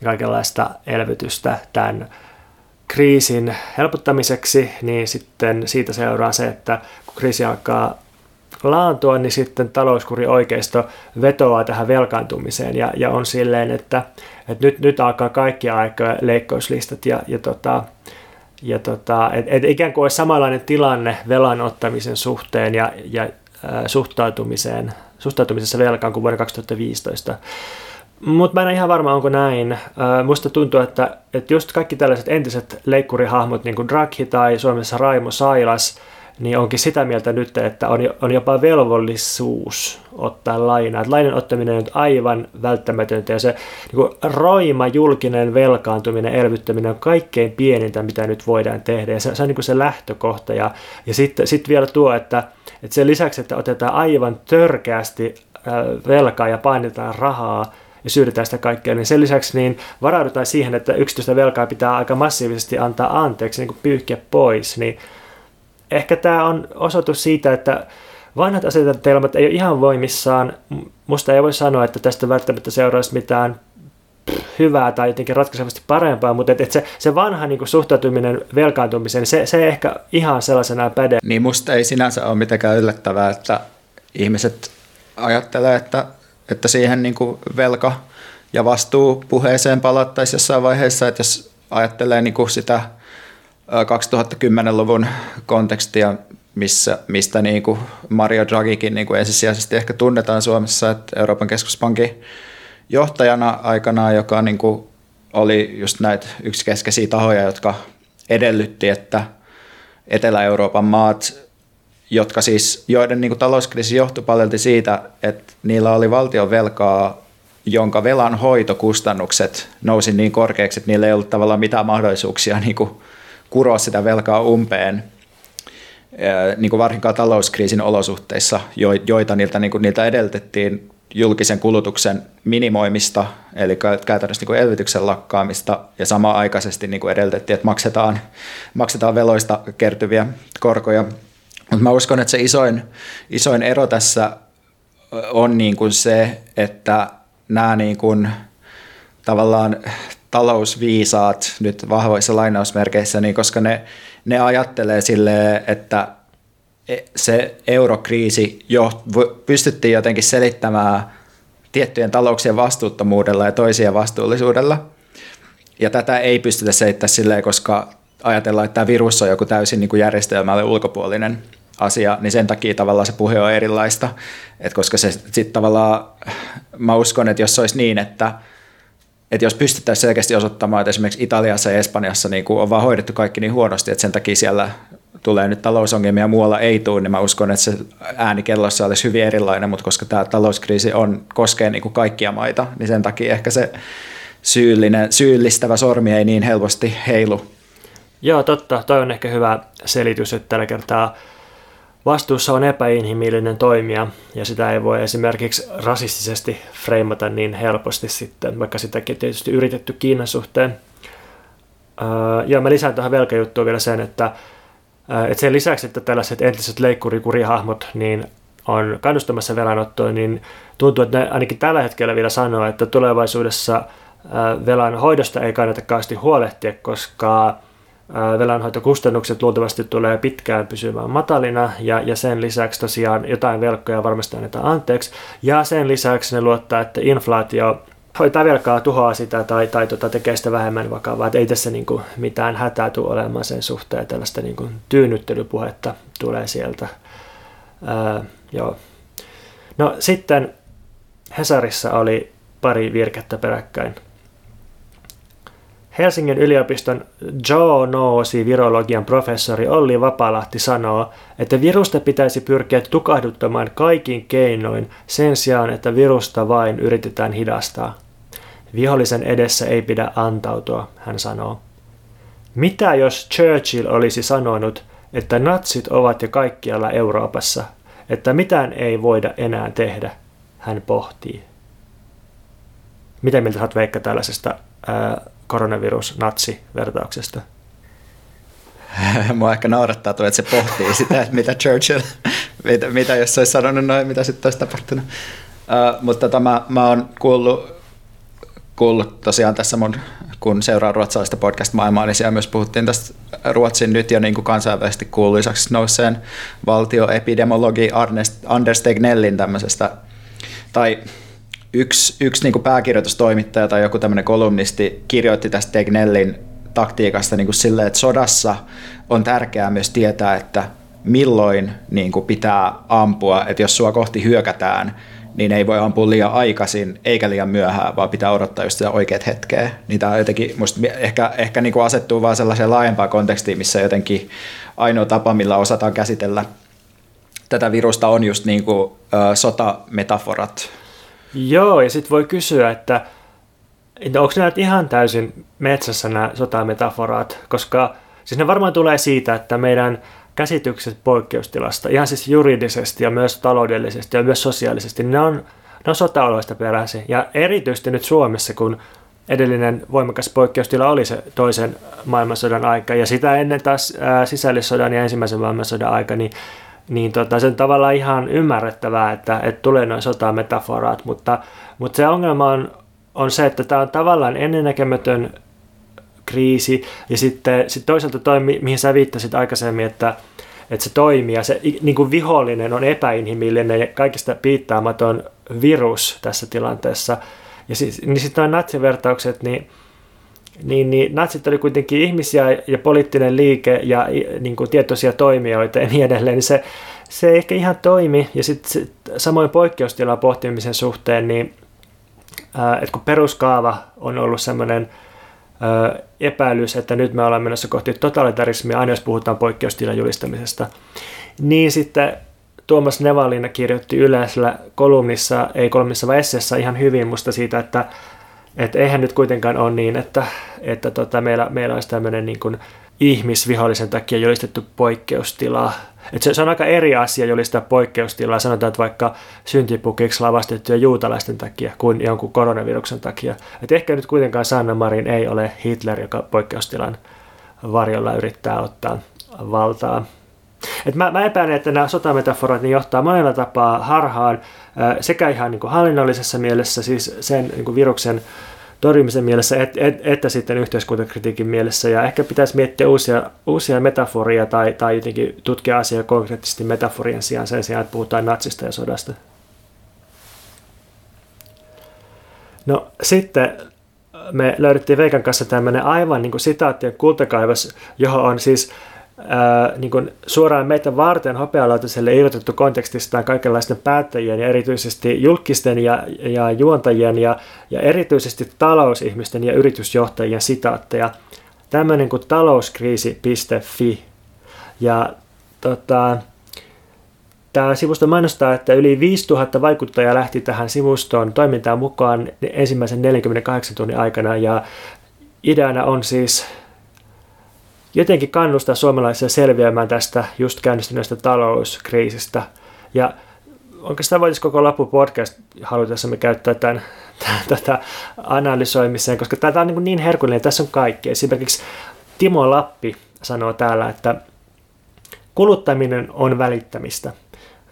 ja kaikenlaista elvytystä tämän kriisin helpottamiseksi, niin sitten siitä seuraa se, että kun kriisi alkaa laantua, niin sitten talouskuri oikeisto vetoaa tähän velkaantumiseen ja, ja on silleen, että, että nyt, nyt alkaa kaikki aikoja leikkauslistat ja, ja, tota, ja tota, et, et ikään kuin olisi samanlainen tilanne velan ottamisen suhteen ja, ja äh, suhtautumiseen, suhtautumisessa velkaan kuin vuonna 2015. Mutta mä en ole ihan varma, onko näin. Äh, musta tuntuu, että, että just kaikki tällaiset entiset leikkurihahmot, niin kuin Draghi tai Suomessa Raimo Sailas, niin onkin sitä mieltä nyt, että on, on jopa velvollisuus ottaa lainaa. Lainan ottaminen on aivan välttämätöntä ja se niin kuin roima julkinen velkaantuminen, elvyttäminen on kaikkein pienintä, mitä nyt voidaan tehdä. Ja se, se on niin kuin se lähtökohta. Ja, ja sitten sit vielä tuo, että, että sen lisäksi, että otetaan aivan törkeästi velkaa ja painetaan rahaa, ja syydetään sitä kaikkea, niin sen lisäksi niin varaudutaan siihen, että yksityistä velkaa pitää aika massiivisesti antaa anteeksi, niin kuin pyyhkiä pois, niin ehkä tämä on osoitus siitä, että vanhat asetelmat ei ole ihan voimissaan. Musta ei voi sanoa, että tästä välttämättä seuraisi mitään hyvää tai jotenkin ratkaisevasti parempaa, mutta et, et se, se vanha niin kuin suhtautuminen velkaantumiseen, se, se ehkä ihan sellaisena päde. Niin musta ei sinänsä ole mitenkään yllättävää, että ihmiset ajattelee, että, että siihen niin kuin velka ja vastuu puheeseen palattaisiin jossain vaiheessa, että jos ajattelee niin kuin sitä 2010-luvun kontekstia, missä, mistä niin kuin Mario Draghikin niin kuin ensisijaisesti ehkä tunnetaan Suomessa, että Euroopan keskuspankin johtajana aikanaan, joka niin kuin oli just näitä yksi keskeisiä tahoja, jotka edellytti, että Etelä-Euroopan maat, jotka siis, joiden niin kuin talouskriisi johtui paljon siitä, että niillä oli valtion velkaa, jonka velan hoitokustannukset nousi niin korkeaksi, että niillä ei ollut tavallaan mitään mahdollisuuksia niin kuin kuroa sitä velkaa umpeen, niin kuin varsinkaan talouskriisin olosuhteissa, joita niiltä, niin kuin, niiltä edellytettiin julkisen kulutuksen minimoimista, eli käytännössä niin kuin elvytyksen lakkaamista, ja samaan aikaisesti niin kuin edellytettiin, että maksetaan, maksetaan veloista kertyviä korkoja. Mutta mä uskon, että se isoin, isoin ero tässä on niin kuin se, että nämä niin kuin, tavallaan talousviisaat nyt vahvoissa lainausmerkeissä, niin koska ne, ne ajattelee sille, että e, se eurokriisi jo pystyttiin jotenkin selittämään tiettyjen talouksien vastuuttomuudella ja toisien vastuullisuudella. Ja tätä ei pystytä selittämään silleen, koska ajatellaan, että tämä virus on joku täysin niin kuin järjestelmälle ulkopuolinen asia, niin sen takia tavallaan se puhe on erilaista. Et koska se sitten tavallaan, mä uskon, että jos se olisi niin, että että jos pystyttäisiin selkeästi osoittamaan, että esimerkiksi Italiassa ja Espanjassa niin kuin on vaan hoidettu kaikki niin huonosti, että sen takia siellä tulee nyt talousongelmia ja muualla ei tule, niin mä uskon, että se ääni kellossa olisi hyvin erilainen, mutta koska tämä talouskriisi on, koskee niin kuin kaikkia maita, niin sen takia ehkä se syyllinen, syyllistävä sormi ei niin helposti heilu. Joo, totta. Toi on ehkä hyvä selitys, että tällä kertaa Vastuussa on epäinhimillinen toimija ja sitä ei voi esimerkiksi rasistisesti freimata niin helposti sitten, vaikka sitäkin tietysti yritetty Kiinan suhteen. Ja mä lisään tähän velkajuttuun vielä sen, että, että sen lisäksi, että tällaiset entiset leikkurikurirahmot niin on kannustamassa velanottoa, niin tuntuu, että ne ainakin tällä hetkellä vielä sanoo, että tulevaisuudessa velan hoidosta ei kannata kauheasti huolehtia, koska velanhoitokustannukset luultavasti tulee pitkään pysymään matalina ja, ja sen lisäksi tosiaan jotain velkoja varmasti annetaan anteeksi ja sen lisäksi ne luottaa, että inflaatio hoitaa velkaa, tuhoaa sitä tai, tai tota, tekee sitä vähemmän vakavaa, että ei tässä niin kuin, mitään hätää tule olemaan sen suhteen, tällaista niin kuin, tyynnyttelypuhetta tulee sieltä. Ää, joo. No sitten Hesarissa oli pari virkettä peräkkäin. Helsingin yliopiston zoonoosi-virologian professori Olli Vapalahti sanoo, että virusta pitäisi pyrkiä tukahduttamaan kaikin keinoin sen sijaan, että virusta vain yritetään hidastaa. Vihollisen edessä ei pidä antautua, hän sanoo. Mitä jos Churchill olisi sanonut, että natsit ovat jo kaikkialla Euroopassa, että mitään ei voida enää tehdä, hän pohtii. Miten miltä saat Veikka tällaisesta ää, koronavirus-natsi-vertauksesta? Mua ehkä naurattaa tuo, että se pohtii sitä, mitä Churchill, mitä, mitä jos olisi sanonut noin, mitä sitten olisi tapahtunut. Uh, mutta tota, mä, mä oon kuullut, kuullut tosiaan tässä mun kun seuraa ruotsalaista podcast-maailmaa, niin siellä myös puhuttiin tästä Ruotsin nyt jo niin kuin kansainvälisesti kuuluisaksi nouseen valtioepidemiologi Anders Tegnellin tämmöisestä, tai yksi, yksi niin kuin pääkirjoitustoimittaja tai joku tämmöinen kolumnisti kirjoitti tästä Tegnellin taktiikasta niin kuin silleen, että sodassa on tärkeää myös tietää, että milloin niin kuin pitää ampua, että jos sua kohti hyökätään, niin ei voi ampua liian aikaisin eikä liian myöhään, vaan pitää odottaa just sitä oikeat hetkeä. Niin tämä jotenkin musta ehkä, ehkä niin kuin asettuu vaan sellaiseen laajempaan kontekstiin, missä jotenkin ainoa tapa, millä osataan käsitellä tätä virusta on just niin kuin, ö, sotametaforat. Joo, ja sitten voi kysyä, että, että onko nämä ihan täysin metsässä nämä sotametaforat, koska siis ne varmaan tulee siitä, että meidän käsitykset poikkeustilasta, ihan siis juridisesti ja myös taloudellisesti ja myös sosiaalisesti, ne on, ne on sota-oloista peräisin. Ja erityisesti nyt Suomessa, kun edellinen voimakas poikkeustila oli se toisen maailmansodan aika, ja sitä ennen taas ää, sisällissodan ja ensimmäisen maailmansodan aika, niin, niin tota, se on tavallaan ihan ymmärrettävää, että, että tulee noin sotametaforaat, mutta, mutta se ongelma on, on se, että tämä on tavallaan ennennäkemätön kriisi. Ja sitten sit toisaalta toi, mihin sä viittasit aikaisemmin, että, että se toimii ja se niin kuin vihollinen on epäinhimillinen ja kaikista piittaamaton virus tässä tilanteessa. Ja siis, niin sitten nuo natsivertaukset, niin, niin, niin natsit oli kuitenkin ihmisiä ja poliittinen liike ja niin kuin tietoisia toimijoita ja niin edelleen, niin se, se ei ehkä ihan toimi. Ja sitten sit, samoin poikkeustilan pohtimisen suhteen, niin ää, että kun peruskaava on ollut semmoinen epäilys, että nyt me ollaan menossa kohti totalitarismia, aina jos puhutaan poikkeustilan julistamisesta. Niin sitten Tuomas Nevalina kirjoitti yleisellä kolumnissa, ei kolumnissa vaan esseessä ihan hyvin musta siitä, että, että eihän nyt kuitenkaan ole niin, että, että tota, meillä, meillä olisi tämmöinen niin kuin ihmisvihollisen takia julistettu poikkeustila. Et se, se on aika eri asia julistaa poikkeustilaa, sanotaan, että vaikka syntipukiksi lavastettuja juutalaisten takia kuin jonkun koronaviruksen takia. Et ehkä nyt kuitenkaan Sanna Marin ei ole Hitler, joka poikkeustilan varjolla yrittää ottaa valtaa. Et mä, mä epäilen, että nämä sotametaforat niin johtaa monella tapaa harhaan sekä ihan niin kuin hallinnollisessa mielessä, siis sen niin kuin viruksen torjumisen mielessä, et, et, että sitten yhteiskuntakritiikin mielessä. Ja ehkä pitäisi miettiä uusia, uusia metaforia tai, tai jotenkin tutkia asiaa konkreettisesti metaforien sijaan sen sijaan, että puhutaan natsista ja sodasta. No sitten me löydettiin Veikan kanssa tämmöinen aivan niin kuin sitaattien kultakaivos, johon on siis ää, niin kuin suoraan meitä varten hopealautaselle irrotettu kontekstistaan kaikenlaisten päättäjien ja erityisesti julkisten ja, ja juontajien ja, ja erityisesti talousihmisten ja yritysjohtajien sitaatteja. Tämmöinen kuin talouskriisi.fi. Ja tota, Tämä sivusto mainostaa, että yli 5000 vaikuttajaa lähti tähän sivustoon toimintaan mukaan ensimmäisen 48 tunnin aikana ja ideana on siis jotenkin kannustaa suomalaisia selviämään tästä just käynnistyneestä talouskriisistä. Ja oikeastaan voitaisiin koko loppu podcast halutessamme käyttää tämän, tämän, tätä analysoimiseen, koska tämä on niin, niin herkullinen, tässä on kaikki. Esimerkiksi Timo Lappi sanoo täällä, että kuluttaminen on välittämistä.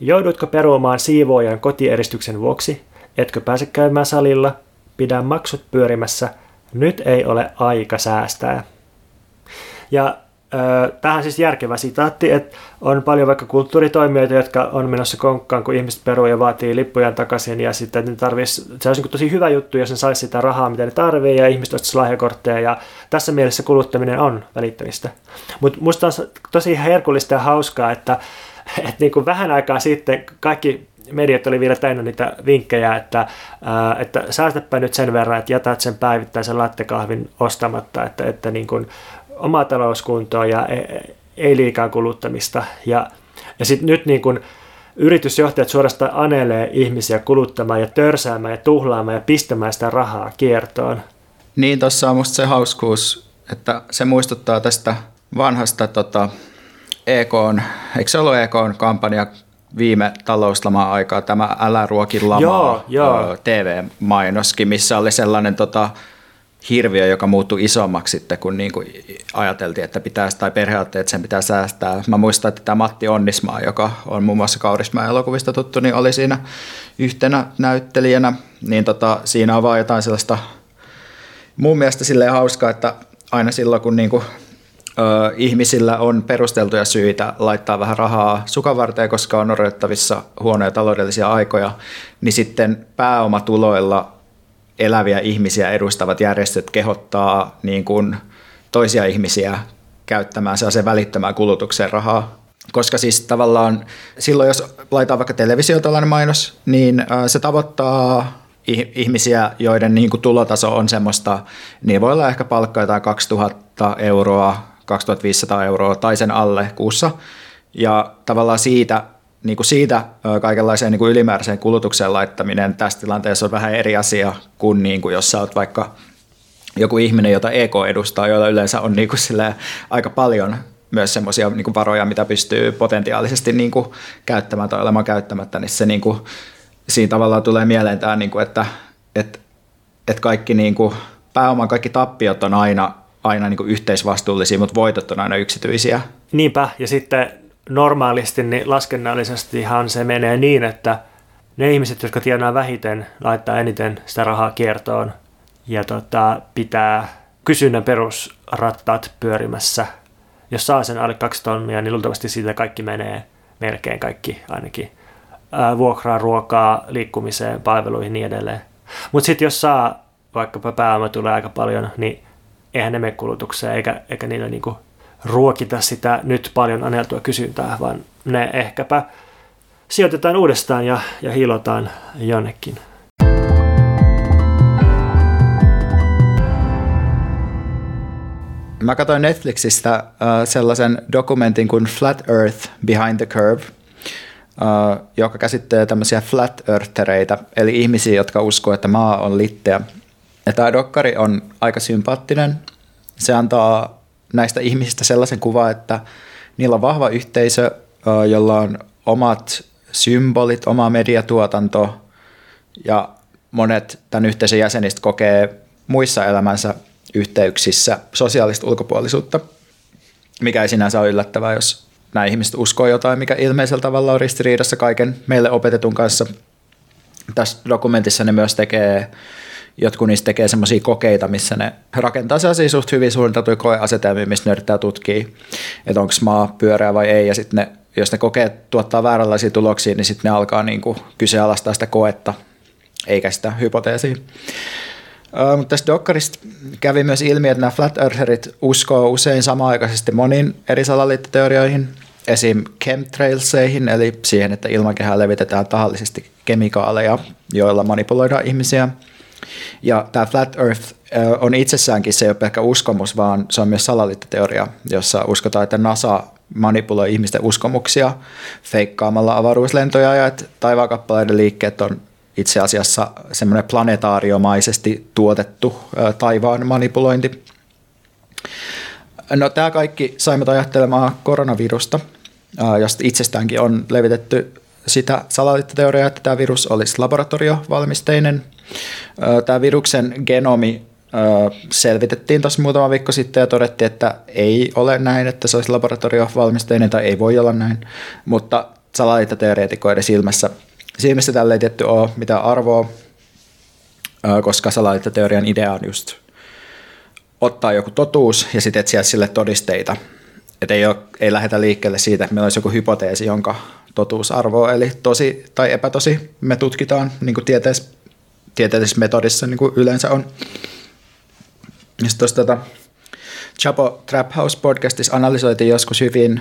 Joudutko peruamaan siivoojan kotieristyksen vuoksi? Etkö pääse käymään salilla? Pidä maksut pyörimässä. Nyt ei ole aika säästää. Ja Tähän siis järkevä sitaatti, että on paljon vaikka kulttuuritoimijoita, jotka on menossa konkkaan, kun ihmiset peruu ja vaatii lippujan takaisin ja sitten ne tarvitsisi, se olisi niin tosi hyvä juttu, jos ne saisi sitä rahaa, mitä ne tarvii ja ihmiset ostaisi lahjakortteja ja tässä mielessä kuluttaminen on välittämistä. Mutta musta on tosi herkullista ja hauskaa, että, että niin kuin vähän aikaa sitten kaikki mediat oli vielä täynnä niitä vinkkejä, että, että säästäpä nyt sen verran, että jätät sen päivittäisen lattekahvin ostamatta, että, että niin kuin omaa talouskuntoa ja e, ei liikaa kuluttamista. Ja, ja sitten nyt niin kun yritysjohtajat suorastaan anelee ihmisiä kuluttamaan ja törsäämään ja tuhlaamaan ja pistämään sitä rahaa kiertoon. Niin, tuossa on musta se hauskuus, että se muistuttaa tästä vanhasta tota, EK, eikö se ollut EK kampanja viime talouslamaa aikaa, tämä Älä ruoki lamaa joo, joo. TV-mainoskin, missä oli sellainen tota, hirviö, joka muuttui isommaksi sitten, kun niin kuin ajateltiin, että pitäisi, tai perheajatteli, että sen pitää säästää. Mä muistan, että tämä Matti Onnismaa, joka on muun muassa Kaurismäen elokuvista tuttu, niin oli siinä yhtenä näyttelijänä. Niin tota, siinä on vaan jotain sellaista mun mielestä silleen hauskaa, että aina silloin kun niinku, ö, ihmisillä on perusteltuja syitä laittaa vähän rahaa sukavarteen, koska on odotettavissa huonoja taloudellisia aikoja, niin sitten pääomatuloilla eläviä ihmisiä edustavat järjestöt kehottaa niin kuin toisia ihmisiä käyttämään sellaisen välittömään kulutukseen rahaa. Koska siis tavallaan silloin, jos laitetaan vaikka televisioon mainos, niin se tavoittaa ihmisiä, joiden niin kuin tulotaso on semmoista, niin voi olla ehkä palkka jotain 2000 euroa, 2500 euroa tai sen alle kuussa. Ja tavallaan siitä, niin kuin siitä kaikenlaiseen niin kuin ylimääräiseen kulutukseen laittaminen tässä tilanteessa on vähän eri asia kuin, niin kuin jos sä oot vaikka joku ihminen, jota EK edustaa, joilla yleensä on niin kuin aika paljon myös semmoisia niin varoja, mitä pystyy potentiaalisesti niin kuin käyttämään tai olemaan käyttämättä, niin se niin kuin, siinä tavallaan tulee mieleen tämä, niin kuin, että, että, että kaikki niin kuin, pääoman kaikki tappiot on aina, aina niin kuin yhteisvastuullisia, mutta voitot on aina yksityisiä. Niinpä, ja sitten normaalisti niin laskennallisestihan se menee niin, että ne ihmiset, jotka tienaa vähiten, laittaa eniten sitä rahaa kiertoon ja tota, pitää kysynnän perusrattaat pyörimässä. Jos saa sen alle kaksi tonnia, niin luultavasti siitä kaikki menee, melkein kaikki ainakin, vuokraa, ruokaa, liikkumiseen, palveluihin ja niin edelleen. Mutta sitten jos saa vaikkapa pääoma tulee aika paljon, niin eihän ne mene kulutukseen eikä, eikä niillä niinku ruokita sitä nyt paljon aneltua kysyntää, vaan ne ehkäpä sijoitetaan uudestaan ja, ja hiilotaan jonnekin. Mä katsoin Netflixistä uh, sellaisen dokumentin kuin Flat Earth Behind the Curve, uh, joka käsittelee tämmöisiä flat earthereitä, eli ihmisiä, jotka uskoo, että maa on litteä. Ja tämä dokkari on aika sympaattinen. Se antaa näistä ihmisistä sellaisen kuvan, että niillä on vahva yhteisö, jolla on omat symbolit, oma mediatuotanto ja monet tämän yhteisön jäsenistä kokee muissa elämänsä yhteyksissä sosiaalista ulkopuolisuutta, mikä ei sinänsä ole yllättävää, jos nämä ihmiset uskoo jotain, mikä ilmeisellä tavalla on ristiriidassa kaiken meille opetetun kanssa. Tässä dokumentissa ne myös tekee, jotkut niistä tekee semmoisia kokeita, missä ne rakentaa sellaisia suht hyvin suunniteltuja koeasetelmia, missä ne yrittää tutkia, että onko maa pyöreä vai ei, ja sitten ne, jos ne kokeet tuottaa vääränlaisia tuloksia, niin sitten ne alkaa niinku kyseenalaistaa sitä koetta, eikä sitä hypoteesia. Mutta tästä Dokkarista kävi myös ilmi, että nämä flat eartherit uskoo usein samaaikaisesti moniin eri salaliittoteorioihin, esim. chemtrailseihin, eli siihen, että ilmakehään levitetään tahallisesti kemikaaleja, joilla manipuloidaan ihmisiä. Ja tämä flat earth on itsessäänkin se ei ole pelkkä uskomus, vaan se on myös salaliittoteoria, jossa uskotaan, että NASA manipuloi ihmisten uskomuksia feikkaamalla avaruuslentoja ja että taivaankappaleiden liikkeet on itse asiassa semmoinen planetaariomaisesti tuotettu taivaan manipulointi. No tämä kaikki saimme ajattelemaan koronavirusta, josta itsestäänkin on levitetty sitä salaliittoteoriaa, että tämä virus olisi laboratoriovalmisteinen. Tämä viruksen genomi selvitettiin tuossa muutama viikko sitten ja todettiin, että ei ole näin, että se olisi laboratoriovalmisteinen tai ei voi olla näin, mutta salaliittoteoreetikoiden silmässä silmissä tällä ei tietty ole mitään arvoa, koska salaliittoteorian idea on just ottaa joku totuus ja sitten etsiä sille todisteita. Että ei, ole, ei lähdetä liikkeelle siitä, että meillä olisi joku hypoteesi, jonka totuusarvo, eli tosi tai epätosi, me tutkitaan niin kuin tieteellis, tieteellisessä metodissa niin kuin yleensä on. Ja sitten tota, Chapo Trap House podcastissa analysoitiin joskus hyvin,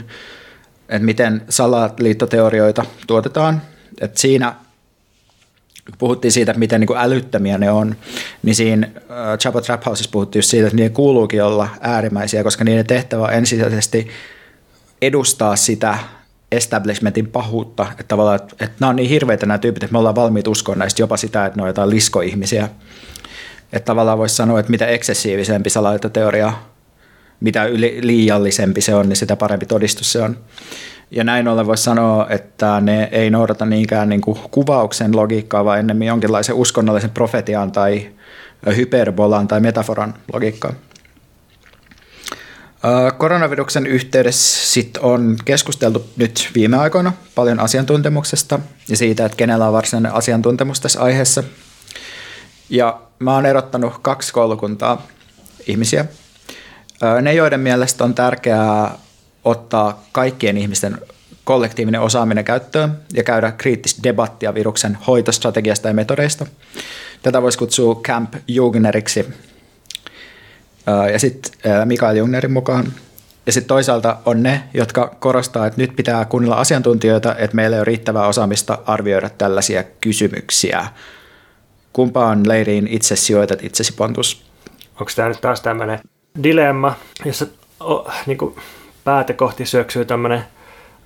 että miten salaliittoteorioita tuotetaan – että siinä puhuttiin siitä, että miten niin kuin älyttömiä ne on, niin siinä uh, Chapa Trap Houseissa puhuttiin just siitä, että niiden kuuluukin olla äärimmäisiä, koska niiden tehtävä on ensisijaisesti edustaa sitä establishmentin pahuutta, että tavallaan, että, että nämä on niin hirveitä nämä tyypit, että me ollaan valmiit uskoa näistä jopa sitä, että ne on jotain liskoihmisiä. Että tavallaan voisi sanoa, että mitä eksessiivisempi salaliittoteoria, mitä yli, liiallisempi se on, niin sitä parempi todistus se on. Ja näin ollen voisi sanoa, että ne ei noudata niinkään niin kuin kuvauksen logiikkaa, vaan ennemmin jonkinlaisen uskonnollisen profetian tai hyperbolan tai metaforan logiikkaa. Koronaviruksen yhteydessä sit on keskusteltu nyt viime aikoina paljon asiantuntemuksesta ja siitä, että kenellä on varsinainen asiantuntemus tässä aiheessa. Ja mä oon erottanut kaksi koulukuntaa ihmisiä. Ne, joiden mielestä on tärkeää ottaa kaikkien ihmisten kollektiivinen osaaminen käyttöön ja käydä kriittistä debattia viruksen hoitostrategiasta ja metodeista. Tätä voisi kutsua Camp Jungneriksi. Ja sitten Mikael Jungnerin mukaan. Ja sitten toisaalta on ne, jotka korostaa, että nyt pitää kuunnella asiantuntijoita, että meillä ei ole riittävää osaamista arvioida tällaisia kysymyksiä. Kumpaan leiriin itse sijoitat itsesi, Pontus? Onko tämä nyt taas tämmöinen dilemma, jossa oh, niin päätä kohti syöksyy tämmöinen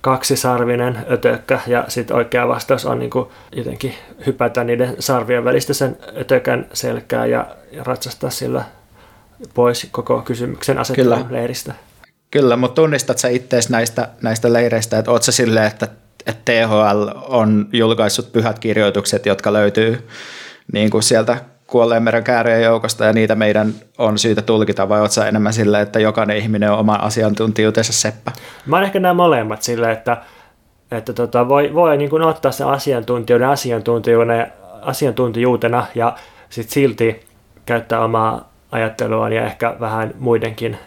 kaksisarvinen ötökkä ja sitten oikea vastaus on niin kuin jotenkin hypätä niiden sarvien välistä sen ötökän selkää ja, ja ratsastaa sillä pois koko kysymyksen asettelun leiristä. Kyllä, mutta tunnistat sä itse näistä, näistä leireistä, että oot sä silleen, että, että THL on julkaissut pyhät kirjoitukset, jotka löytyy niin kuin sieltä kuolleen meren kääreen joukosta ja niitä meidän on syytä tulkita vai oletko enemmän sille, että jokainen ihminen on oman asiantuntijuutensa seppä? Mä oon ehkä nämä molemmat sille, että, että tota, voi, voi niin kuin ottaa se asiantuntijuuden asiantuntijuuden, asiantuntijuutena ja sitten silti käyttää omaa ajatteluaan ja ehkä vähän muidenkin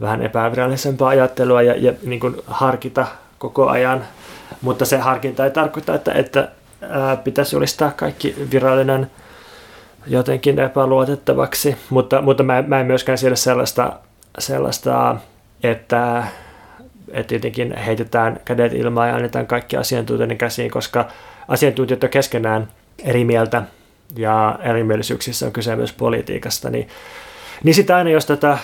vähän epävirallisempaa ajattelua ja, ja niin kuin harkita koko ajan. Mutta se harkinta ei tarkoita, että, että ää, pitäisi julistaa kaikki virallinen – jotenkin epäluotettavaksi, mutta, mutta mä, mä en myöskään siellä sellaista, sellaista että, että jotenkin heitetään kädet ilmaan ja annetaan kaikki asiantuntijoiden käsiin, koska asiantuntijat on keskenään eri mieltä ja erimielisyyksissä on kyse myös politiikasta, niin, niin sitä aina jos tätä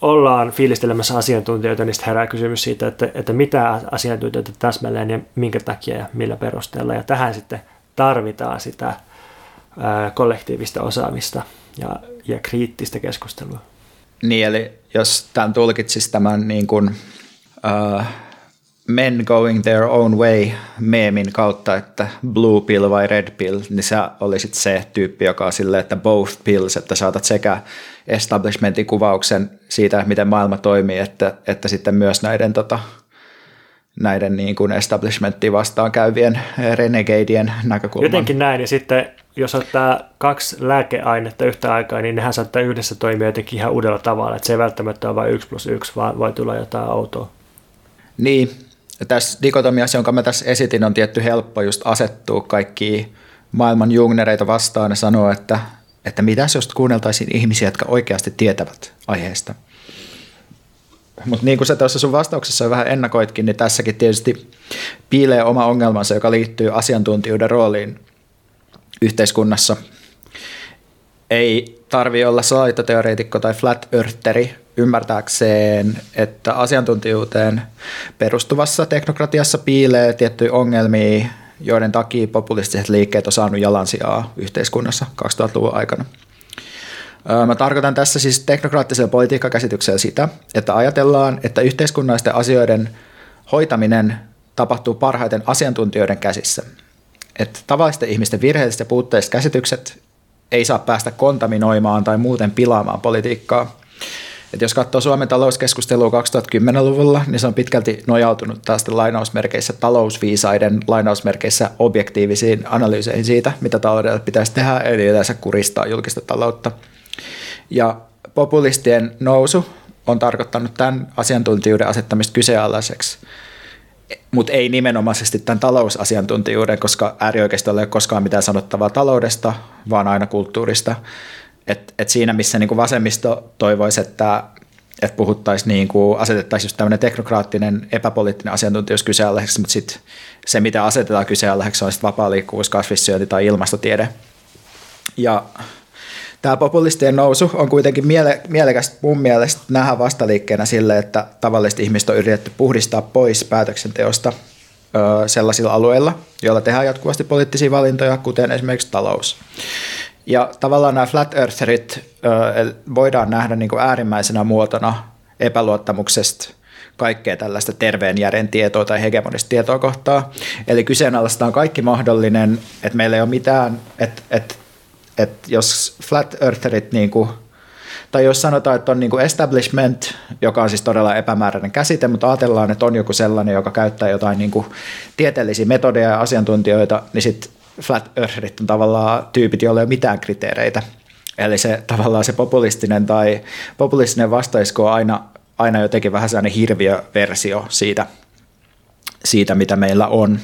ollaan fiilistelemässä asiantuntijoita, niin herää kysymys siitä, että, että mitä asiantuntijoita täsmälleen ja minkä takia ja millä perusteella. Ja tähän sitten tarvitaan sitä kollektiivista osaamista ja, ja kriittistä keskustelua. Niin, eli jos tämän tulkitsisi tämän niin kuin, uh, men going their own way meemin kautta, että blue pill vai red pill, niin sä olisit se tyyppi, joka on silleen, että both pills, että saatat sekä establishmentin kuvauksen siitä, miten maailma toimii, että, että sitten myös näiden tota, näiden niin kuin establishmenttiin vastaan käyvien renegadien näkökulman. Jotenkin näin, ja sitten jos ottaa kaksi lääkeainetta yhtä aikaa, niin nehän saattaa yhdessä toimia jotenkin ihan uudella tavalla, että se ei välttämättä ole vain yksi plus yksi, vaan voi tulla jotain outoa. Niin, tässä dikotomiassa, jonka mä tässä esitin, on tietty helppo just asettua kaikki maailman jungnereita vastaan ja sanoa, että, että mitäs jos kuunneltaisiin ihmisiä, jotka oikeasti tietävät aiheesta. Mutta niin kuin sä tuossa sun vastauksessa vähän ennakoitkin, niin tässäkin tietysti piilee oma ongelmansa, joka liittyy asiantuntijuuden rooliin yhteiskunnassa. Ei tarvi olla salaliittoteoreetikko tai flat eartheri ymmärtääkseen, että asiantuntijuuteen perustuvassa teknokratiassa piilee tiettyjä ongelmia, joiden takia populistiset liikkeet on saanut jalansijaa yhteiskunnassa 2000-luvun aikana. Mä tarkoitan tässä siis teknokraattisella politiikkakäsityksellä sitä, että ajatellaan, että yhteiskunnallisten asioiden hoitaminen tapahtuu parhaiten asiantuntijoiden käsissä. Että tavallisten ihmisten virheelliset ja puutteelliset käsitykset ei saa päästä kontaminoimaan tai muuten pilaamaan politiikkaa. Et jos katsoo Suomen talouskeskustelua 2010-luvulla, niin se on pitkälti nojautunut taas lainausmerkeissä talousviisaiden lainausmerkeissä objektiivisiin analyyseihin siitä, mitä taloudelle pitäisi tehdä, eli yleensä kuristaa julkista taloutta – ja populistien nousu on tarkoittanut tämän asiantuntijuuden asettamista kyseenalaiseksi, mutta ei nimenomaisesti tämän talousasiantuntijuuden, koska äärioikeistolla ei ole koskaan mitään sanottavaa taloudesta, vaan aina kulttuurista. Et, et siinä, missä niin kuin vasemmisto toivoisi, että, että puhuttaisiin, niin kuin, asetettaisiin just tämmöinen teknokraattinen, epäpoliittinen asiantuntijuus kyseenalaiseksi, mutta sitten se, mitä asetetaan kyseenalaiseksi, on sitten vapaa liikkuvuus, kasvissyönti tai ilmastotiede. Ja Tämä populistien nousu on kuitenkin miele- mielekästä mun mielestä nähdä vastaliikkeenä sille, että tavalliset ihmiset on yritetty puhdistaa pois päätöksenteosta ö, sellaisilla alueilla, joilla tehdään jatkuvasti poliittisia valintoja, kuten esimerkiksi talous. Ja tavallaan nämä flat eartherit voidaan nähdä niin kuin äärimmäisenä muotona epäluottamuksesta kaikkea tällaista terveen järjen tietoa tai hegemonista tietoa kohtaa. Eli kyseenalaistaan kaikki mahdollinen, että meillä ei ole mitään, että, että että jos flat eartherit niin kuin, tai jos sanotaan, että on niin kuin establishment, joka on siis todella epämääräinen käsite, mutta ajatellaan, että on joku sellainen, joka käyttää jotain niin kuin tieteellisiä metodeja ja asiantuntijoita, niin sitten flat eartherit on tavallaan tyypit, joilla ei ole mitään kriteereitä. Eli se tavallaan se populistinen tai populistinen vastaisko on aina, aina jotenkin vähän sellainen hirviöversio siitä, siitä, mitä meillä on.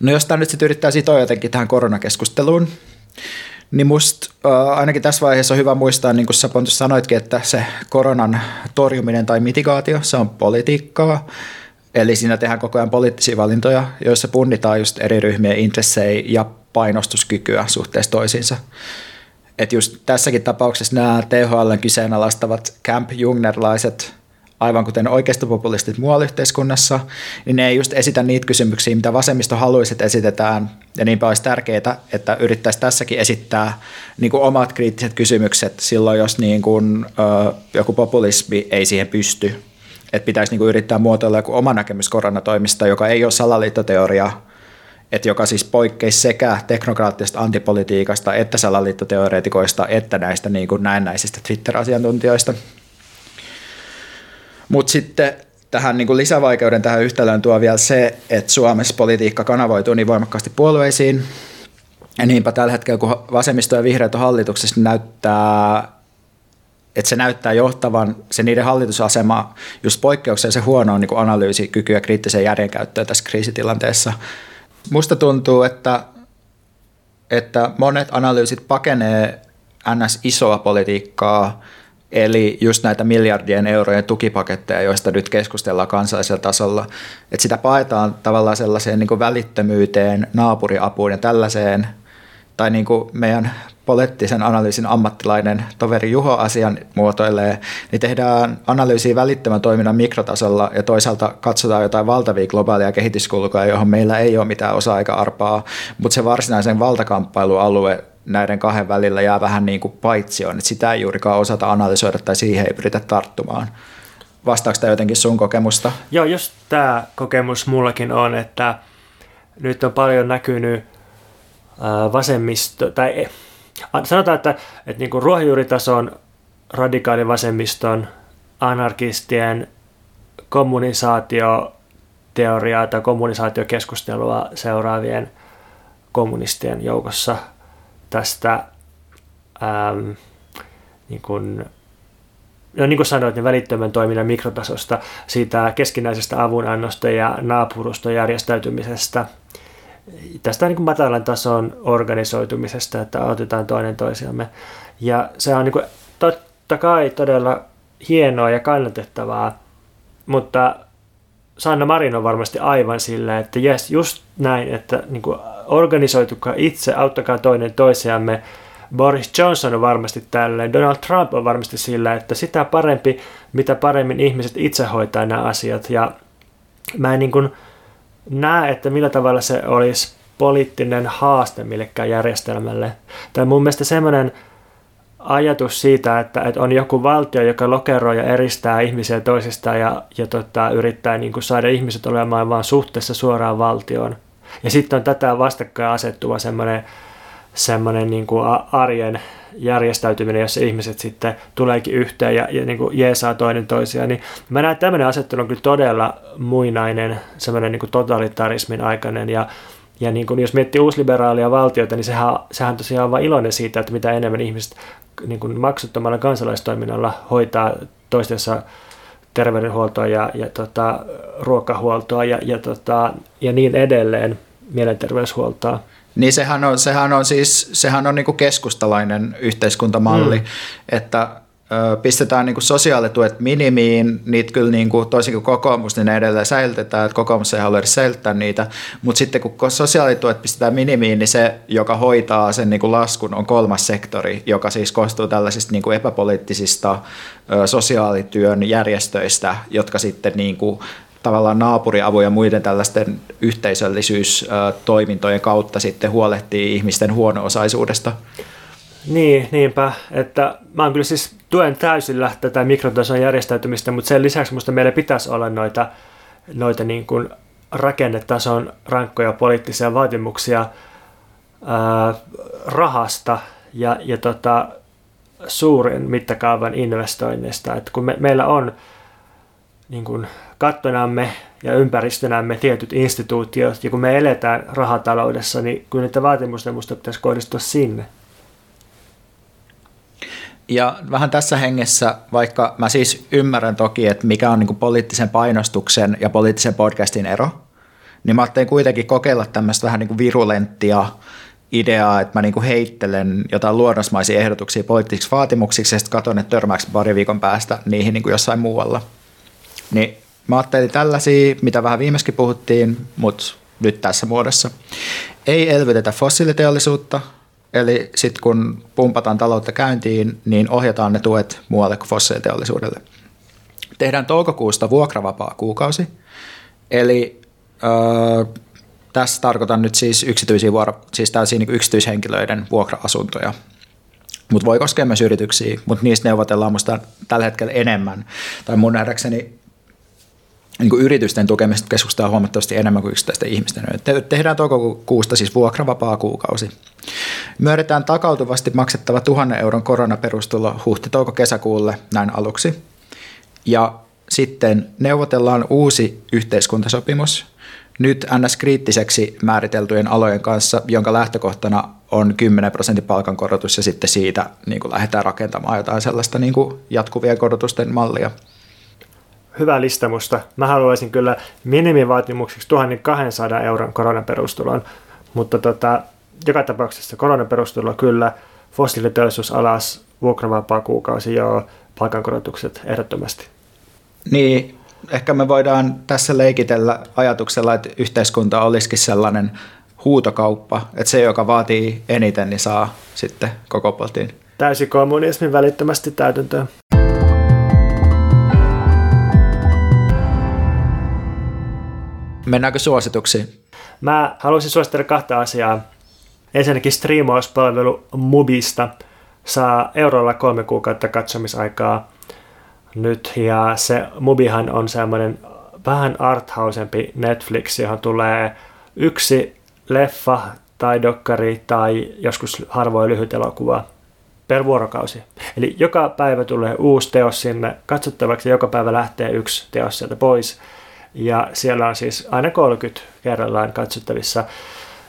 No jos tämä nyt sitten yrittää sitoa jotenkin tähän koronakeskusteluun, niin musta äh, ainakin tässä vaiheessa on hyvä muistaa, niin kuin sä Pontus sanoitkin, että se koronan torjuminen tai mitigaatio, se on politiikkaa. Eli siinä tehdään koko ajan poliittisia valintoja, joissa punnitaan just eri ryhmien intressejä ja painostuskykyä suhteessa toisiinsa. Et just tässäkin tapauksessa nämä THL kyseenalaistavat Camp Jungnerlaiset aivan kuten oikeistopopulistit muualla yhteiskunnassa, niin ne ei just esitä niitä kysymyksiä, mitä vasemmisto haluaisi, että esitetään. Ja niinpä olisi tärkeää, että yrittäisi tässäkin esittää niin kuin omat kriittiset kysymykset silloin, jos niin kuin, ö, joku populismi ei siihen pysty. Että pitäisi niin kuin yrittää muotoilla joku oma näkemys koronatoimista, joka ei ole salaliittoteoria, että joka siis poikkeisi sekä teknokraattisesta antipolitiikasta, että salaliittoteoreetikoista, että näistä niin kuin näennäisistä Twitter-asiantuntijoista. Mutta sitten tähän niin kuin lisävaikeuden tähän yhtälöön tuo vielä se, että Suomessa politiikka kanavoituu niin voimakkaasti puolueisiin. Ja niinpä tällä hetkellä, kun vasemmisto ja vihreät on hallituksessa, niin näyttää, että se näyttää johtavan se niiden hallitusasema just poikkeuksellisen huonoon niin analyysikykyä kriittiseen järjenkäyttöön tässä kriisitilanteessa. Musta tuntuu, että, että monet analyysit pakenee ns. isoa politiikkaa – Eli just näitä miljardien eurojen tukipaketteja, joista nyt keskustellaan kansallisella tasolla. Että sitä paetaan tavallaan sellaiseen niin välittömyyteen, naapuriapuun ja tällaiseen. Tai niin kuin meidän poliittisen analyysin ammattilainen toveri Juho asian muotoilee, niin tehdään analyysiä välittömän toiminnan mikrotasolla ja toisaalta katsotaan jotain valtavia globaaleja kehityskulkuja, johon meillä ei ole mitään osa-aika-arpaa, mutta se varsinaisen valtakamppailualue näiden kahden välillä jää vähän niin kuin paitsioon, että sitä ei juurikaan osata analysoida tai siihen ei pyritä tarttumaan. Vastaako tämä jotenkin sun kokemusta? Joo, just tämä kokemus mullakin on, että nyt on paljon näkynyt vasemmisto, tai sanotaan, että, että niin ruohonjuuritason radikaalivasemmiston, anarkistien kommunisaatioteoriaa tai kommunisaatiokeskustelua seuraavien kommunistien joukossa – tästä ähm, niin kuin, no niin kuin sanoit, niin välittömän toiminnan mikrotasosta, siitä keskinäisestä avunannosta ja naapuruston järjestäytymisestä, tästä niin kuin matalan tason organisoitumisesta, että autetaan toinen toisiamme. Ja se on niin kuin, totta kai todella hienoa ja kannatettavaa, mutta Sanna Marin on varmasti aivan sillä, että jes, just näin, että niin kuin organisoitukaa itse, auttakaa toinen toisiamme. Boris Johnson on varmasti tälleen, Donald Trump on varmasti sillä, että sitä parempi, mitä paremmin ihmiset itse hoitaa nämä asiat. Ja mä en niin kuin näe, että millä tavalla se olisi poliittinen haaste millekään järjestelmälle. Tai mun mielestä semmoinen ajatus siitä, että, että on joku valtio, joka lokeroi ja eristää ihmisiä toisistaan ja, ja tota, yrittää niin kuin saada ihmiset olemaan vain suhteessa suoraan valtioon. Ja sitten on tätä vastakkain asettuva semmoinen, semmoinen niin kuin arjen järjestäytyminen, jossa ihmiset sitten tuleekin yhteen ja, ja niin kuin jeesaa toinen toisiaan, niin mä näen, että tämmöinen asettelu on kyllä todella muinainen, semmoinen niin kuin totalitarismin aikainen ja ja niin kuin jos miettii uusliberaalia valtiota, niin sehän, sehän on tosiaan vain iloinen siitä, että mitä enemmän ihmiset niin kuin maksuttomalla kansalaistoiminnalla hoitaa toistensa terveydenhuoltoa ja, ja tota, ruokahuoltoa ja, ja, tota, ja niin edelleen, mielenterveyshuoltoa. Niin sehän on, sehän on siis sehän on niin kuin keskustalainen yhteiskuntamalli, mm. että pistetään niin kuin sosiaalituet minimiin, niitä kyllä niin kuin, toisin kuin kokoomus, niin ne edelleen säilytetään, että kokoomus ei halua edes säilyttää niitä, mutta sitten kun sosiaalituet pistetään minimiin, niin se, joka hoitaa sen niin kuin laskun, on kolmas sektori, joka siis koostuu tällaisista niin kuin epäpoliittisista sosiaalityön järjestöistä, jotka sitten niin kuin, tavallaan naapuriavun ja muiden tällaisten yhteisöllisyystoimintojen kautta sitten huolehtii ihmisten huono-osaisuudesta. Niin, niinpä. Että mä oon kyllä siis tuen täysillä tätä mikrotason järjestäytymistä, mutta sen lisäksi musta meillä pitäisi olla noita, noita niin kuin rakennetason rankkoja poliittisia vaatimuksia ää, rahasta ja, ja tota, suuren mittakaavan investoinnista. Että kun me, meillä on niin kuin kattonamme ja ympäristönämme tietyt instituutiot, ja kun me eletään rahataloudessa, niin kyllä niitä vaatimusten musta pitäisi kohdistua sinne. Ja vähän tässä hengessä, vaikka mä siis ymmärrän toki, että mikä on niin poliittisen painostuksen ja poliittisen podcastin ero, niin mä ajattelin kuitenkin kokeilla tämmöistä vähän niin kuin virulenttia ideaa, että mä niin kuin heittelen jotain luonnosmaisia ehdotuksia poliittisiksi vaatimuksiksi ja sitten katson, että törmääkö pari viikon päästä niihin niin kuin jossain muualla. Niin mä ajattelin tällaisia, mitä vähän viimeiskin puhuttiin, mutta nyt tässä muodossa. Ei elvytetä fossiiliteollisuutta, eli sitten kun pumpataan taloutta käyntiin, niin ohjataan ne tuet muualle kuin fossiiliteollisuudelle. Tehdään toukokuusta vuokravapaa kuukausi, eli öö, tässä tarkoitan nyt siis yksityisiä vuoro, siis niin yksityishenkilöiden vuokra-asuntoja. Mutta voi koskea myös yrityksiä, mutta niistä neuvotellaan minusta tällä hetkellä enemmän. Tai mun nähdäkseni niin kuin yritysten tukemista keskustelua huomattavasti enemmän kuin yksittäisten ihmisten. Te- tehdään toukokuusta siis vuokravapaa kuukausi. Myönnetään takautuvasti maksettava tuhannen euron koronaperustulo huhti-touko-kesäkuulle näin aluksi. Ja sitten neuvotellaan uusi yhteiskuntasopimus, nyt NS-kriittiseksi määriteltyjen alojen kanssa, jonka lähtökohtana on 10 prosentin palkankorotus ja sitten siitä niin kuin lähdetään rakentamaan jotain sellaista niin kuin jatkuvien korotusten mallia. Hyvä listamusta. Mä haluaisin kyllä minimivaatimuksiksi 1200 euron koronaperustulon, mutta tota, joka tapauksessa koronaperustulo kyllä, fossiiliteollisuus alas, vuokravapaa kuukausi joo, palkankorotukset ehdottomasti. Niin, ehkä me voidaan tässä leikitellä ajatuksella, että yhteiskunta olisikin sellainen huutokauppa, että se, joka vaatii eniten, niin saa sitten koko potin. Täysi kommunismin välittömästi täytäntöön. Mennäänkö suosituksiin? Mä haluaisin suositella kahta asiaa. Ensinnäkin striimauspalvelu Mubista saa eurolla kolme kuukautta katsomisaikaa nyt. Ja se Mubihan on semmoinen vähän arthausempi Netflix, johon tulee yksi leffa tai dokkari tai joskus harvoin lyhyt elokuva per vuorokausi. Eli joka päivä tulee uusi teos sinne katsottavaksi ja joka päivä lähtee yksi teos sieltä pois. Ja siellä on siis aina 30 kerrallaan katsottavissa.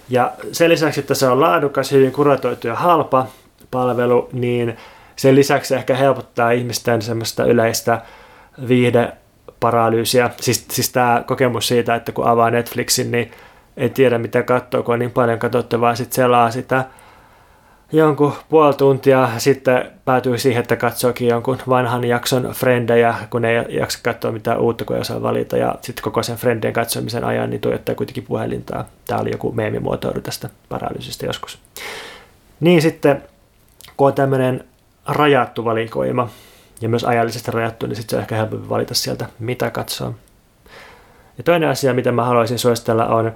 Ja sen lisäksi, että se on laadukas, hyvin kuratoitu ja halpa palvelu, niin sen lisäksi ehkä helpottaa ihmisten semmoista yleistä viihdeparalyysiä. Siis, siis tämä kokemus siitä, että kun avaa Netflixin, niin ei tiedä mitä katsoa, kun on niin paljon katsottavaa, sitten selaa sitä jonkun puoli tuntia, sitten päätyy siihen, että katsookin jonkun vanhan jakson frendejä, kun ei jaksa katsoa mitään uutta, kun ei osaa valita, ja sitten koko sen frendien katsomisen ajan, niin tuijottaa kuitenkin puhelintaa. Tämä oli joku meemimuotoilu tästä paralyysistä joskus. Niin sitten, kun on tämmöinen rajattu valikoima ja myös ajallisesti rajattu, niin sitten se on ehkä helpompi valita sieltä, mitä katsoa. Ja toinen asia, mitä mä haluaisin suositella, on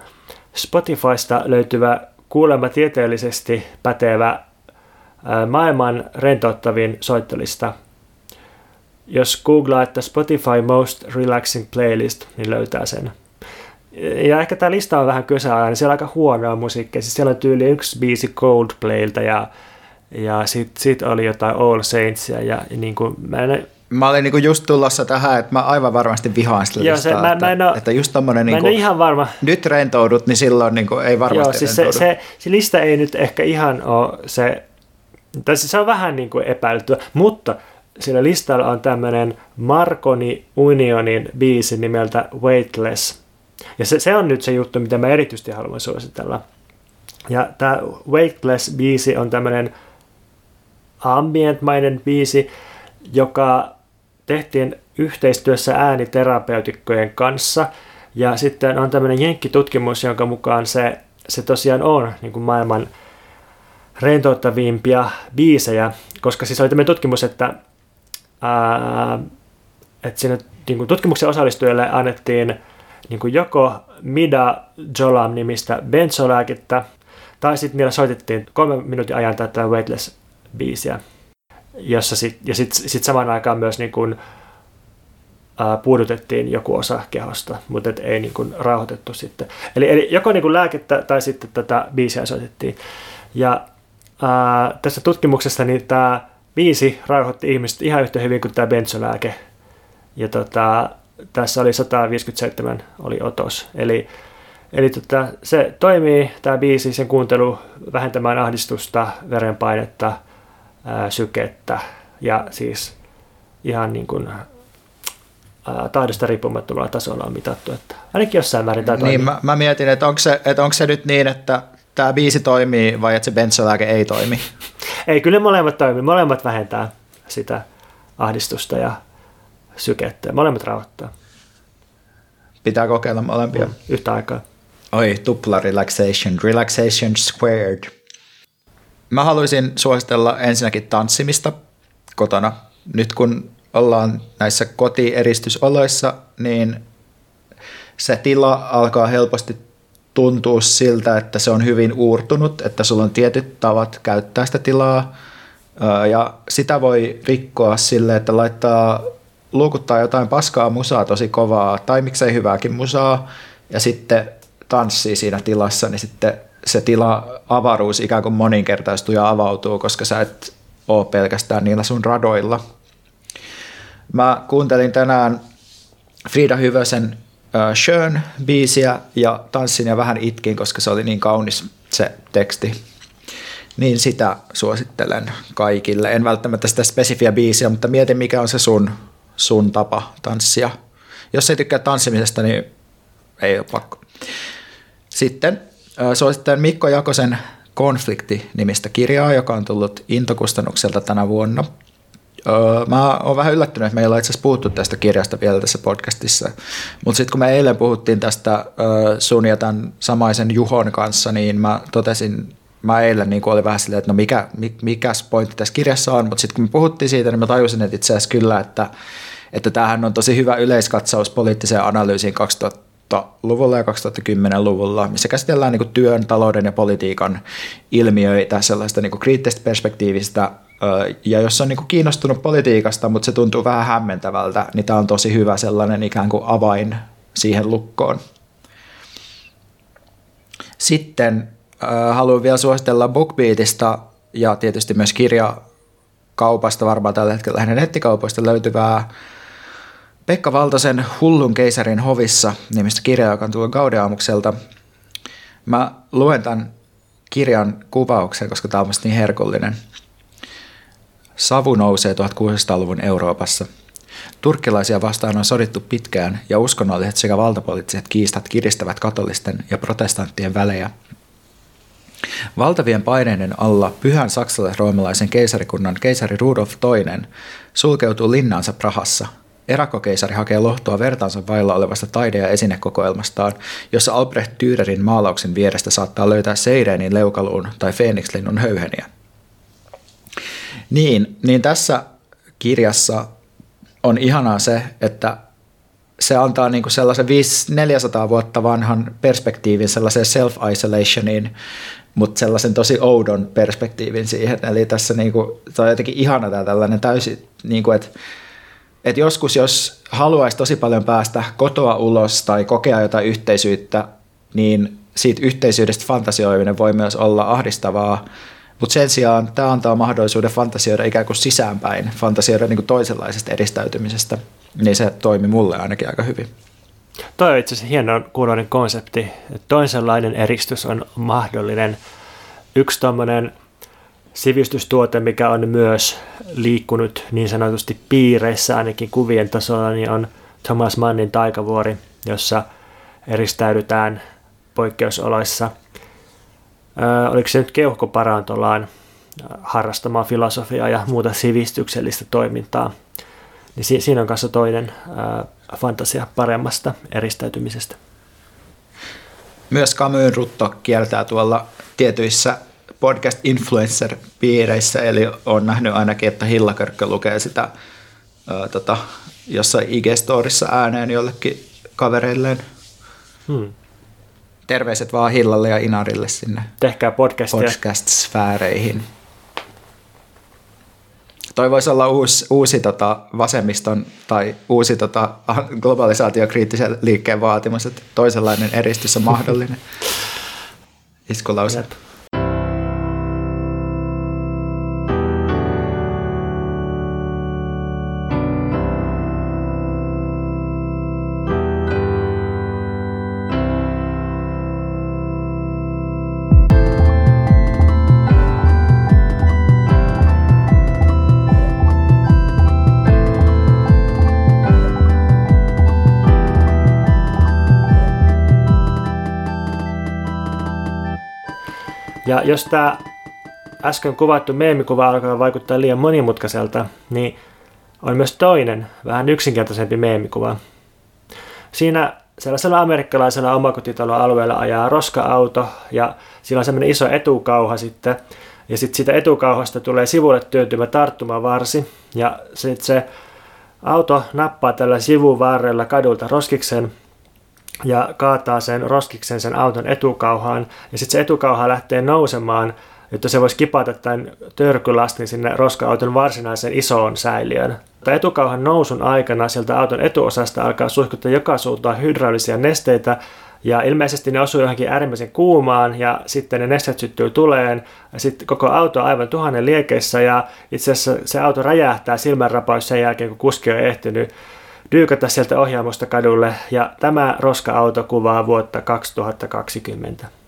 Spotifysta löytyvä kuulemma tieteellisesti pätevä maailman rentouttavin soittolista. Jos googlaa, että Spotify Most Relaxing Playlist, niin löytää sen. Ja ehkä tämä lista on vähän kysealainen, niin siellä on aika huonoa musiikkia. Siis siellä on tyyli yksi biisi Coldplaylta ja ja sitten sit oli jotain All Saintsia ja, ja niin kuin, mä en, Mä olin niinku just tulossa tähän, että mä aivan varmasti vihaan sitä Joo, listaa, se, mä, että, mä en ole, että just tommonen niinku, ihan varma. nyt rentoudut, niin silloin niinku ei varmasti Joo, siis se, se, se, lista ei nyt ehkä ihan ole se, tai siis se on vähän niin kuin epäiltyä, mutta sillä listalla on tämmöinen Marconi Unionin biisi nimeltä Weightless. Ja se, se on nyt se juttu, mitä mä erityisesti haluan suositella. Ja tämä Weightless-biisi on tämmöinen ambientmainen biisi, joka tehtiin yhteistyössä ääniterapeutikkojen kanssa. Ja sitten on tämmöinen jenkkitutkimus, jonka mukaan se, se tosiaan on niin kuin maailman rentouttavimpia biisejä, koska siis oli tämmöinen tutkimus, että, ää, että siinä niin kuin tutkimuksen osallistujille annettiin niin kuin joko Mida Jolam nimistä bensolääkettä, tai sitten niillä soitettiin kolme minuutin ajan tätä Weightless biisiä, jossa sit, ja sitten sit samaan aikaan myös niin kuin, ää, puudutettiin joku osa kehosta, mutta et ei niin kuin rauhoitettu sitten. Eli, eli joko niin kuin lääkettä tai sitten tätä biisiä soitettiin. Ja ää, tässä tutkimuksessa niin tämä biisi rauhoitti ihmiset ihan yhtä hyvin kuin tämä bensolääke. Ja tota, tässä oli 157 oli otos. Eli, eli tota, se toimii, tämä biisi, sen kuuntelu vähentämään ahdistusta, verenpainetta, ää, sykettä ja siis ihan niin kuin tahdosta riippumattomalla tasolla on mitattu. Että ainakin jossain määrin tämä Niin, mä, mä mietin, että onko se, että onko se nyt niin, että tämä biisi toimii vai että se bensolääke ei toimi? ei, kyllä molemmat toimii. Molemmat vähentää sitä ahdistusta ja sykettä. Molemmat rauhoittaa. Pitää kokeilla molempia. Yhtä aikaa. Oi, tupla relaxation. Relaxation squared. Mä haluaisin suositella ensinnäkin tanssimista kotona. Nyt kun ollaan näissä kotieristysoloissa, niin se tila alkaa helposti tuntua siltä, että se on hyvin uurtunut, että sulla on tietyt tavat käyttää sitä tilaa, ja sitä voi rikkoa sille, että laittaa luukuttaa jotain paskaa musaa tosi kovaa, tai miksei hyvääkin musaa, ja sitten tanssii siinä tilassa, niin sitten se tila avaruus ikään kuin moninkertaistuu ja avautuu, koska sä et ole pelkästään niillä sun radoilla. Mä kuuntelin tänään Frida Hyvösen uh, Schön biisiä ja tanssin ja vähän itkin, koska se oli niin kaunis se teksti. Niin sitä suosittelen kaikille. En välttämättä sitä spesifiä biisiä, mutta mietin mikä on se sun, sun tapa tanssia. Jos ei tykkää tanssimisesta, niin ei ole pakko. Sitten suosittelen Mikko Jakosen Konflikti-nimistä kirjaa, joka on tullut Intokustannukselta tänä vuonna – mä oon vähän yllättynyt, että meillä on itse asiassa puhuttu tästä kirjasta vielä tässä podcastissa. Mutta sitten kun me eilen puhuttiin tästä sun ja tämän samaisen Juhon kanssa, niin mä totesin, mä eilen niin oli vähän silleen, että no mikä, mikä pointti tässä kirjassa on, mutta sitten kun me puhuttiin siitä, niin mä tajusin, että itse asiassa kyllä, että, että tämähän on tosi hyvä yleiskatsaus poliittiseen analyysiin 2000-luvulla ja 2010-luvulla, missä käsitellään niin työn, talouden ja politiikan ilmiöitä sellaista niin kriittistä perspektiivistä ja jos on niin kiinnostunut politiikasta, mutta se tuntuu vähän hämmentävältä, niin tämä on tosi hyvä sellainen ikään kuin avain siihen lukkoon. Sitten äh, haluan vielä suositella BookBeatista ja tietysti myös kirjakaupasta, varmaan tällä hetkellä hänen nettikaupoista löytyvää Pekka Valtosen Hullun keisarin hovissa nimistä kirjaa, joka on tullut Gaudeamukselta. Mä luen tämän kirjan kuvauksen, koska tämä on niin herkullinen – Savu nousee 1600-luvun Euroopassa. Turkkilaisia vastaan on sodittu pitkään ja uskonnolliset sekä valtapoliittiset kiistat kiristävät katolisten ja protestanttien välejä. Valtavien paineiden alla pyhän saksalais-roomalaisen keisarikunnan keisari Rudolf II sulkeutuu linnaansa Prahassa. Erakkokeisari hakee lohtua vertaansa vailla olevasta taide- ja esinekokoelmastaan, jossa Albrecht Dürerin maalauksen vierestä saattaa löytää Seireenin leukaluun tai Feenixlinnun höyheniä. Niin, niin tässä kirjassa on ihanaa se, että se antaa niin kuin sellaisen 400 vuotta vanhan perspektiivin sellaiseen self-isolationiin, mutta sellaisen tosi oudon perspektiivin siihen. Eli tässä niin kuin, on jotenkin ihana tämä tällainen täysin, niin kuin, että, että joskus jos haluaisi tosi paljon päästä kotoa ulos tai kokea jotain yhteisyyttä, niin siitä yhteisyydestä fantasioiminen voi myös olla ahdistavaa, mutta sen sijaan tämä antaa mahdollisuuden fantasioida ikään kuin sisäänpäin, fantasioida niin kuin toisenlaisesta edistäytymisestä, niin se toimi mulle ainakin aika hyvin. Toi on itse asiassa hieno kuuloinen konsepti, toisenlainen eristys on mahdollinen. Yksi tuommoinen sivistystuote, mikä on myös liikkunut niin sanotusti piireissä ainakin kuvien tasolla, niin on Thomas Mannin taikavuori, jossa eristäydytään poikkeusoloissa – oliko se nyt keuhkoparantolaan harrastamaan filosofiaa ja muuta sivistyksellistä toimintaa. Niin siinä on kanssa toinen fantasia paremmasta eristäytymisestä. Myös Camus Rutto kieltää tuolla tietyissä podcast influencer-piireissä, eli on nähnyt ainakin, että Hillakörkkö lukee sitä ää, tota, jossain IG-storissa ääneen jollekin kavereilleen. Hmm terveiset vaan Hillalle ja Inarille sinne Tehkää podcastia. podcast-sfääreihin. Toi voisi olla uusi, uusi tota vasemmiston tai uusi tota globalisaatiokriittisen liikkeen vaatimus, että toisenlainen eristys on mahdollinen. Iskulause. Jep. Jos tämä äsken kuvattu meemikuva alkaa vaikuttaa liian monimutkaiselta, niin on myös toinen, vähän yksinkertaisempi meemikuva. Siinä sellaisella amerikkalaisella omakotitaloalueella ajaa roska-auto ja sillä on semmoinen iso etukauha sitten. Ja sitten siitä etukauhasta tulee sivulle työntymä tarttumavarsi ja sitten se auto nappaa tällä sivuvarrella kadulta roskiksen ja kaataa sen roskiksen sen auton etukauhaan. Ja sitten se etukauha lähtee nousemaan, jotta se voisi kipata tämän törkylastin sinne roska-auton varsinaiseen isoon säiliöön. Tämä etukauhan nousun aikana sieltä auton etuosasta alkaa suihkuttaa joka suuntaan hydraulisia nesteitä, ja ilmeisesti ne osuu johonkin äärimmäisen kuumaan ja sitten ne nesteet syttyy tuleen ja sitten koko auto on aivan tuhannen liekeissä ja itse asiassa se auto räjähtää silmänrapaus sen jälkeen kun kuski on ehtinyt dyykata sieltä ohjaamosta kadulle ja tämä roska-auto kuvaa vuotta 2020.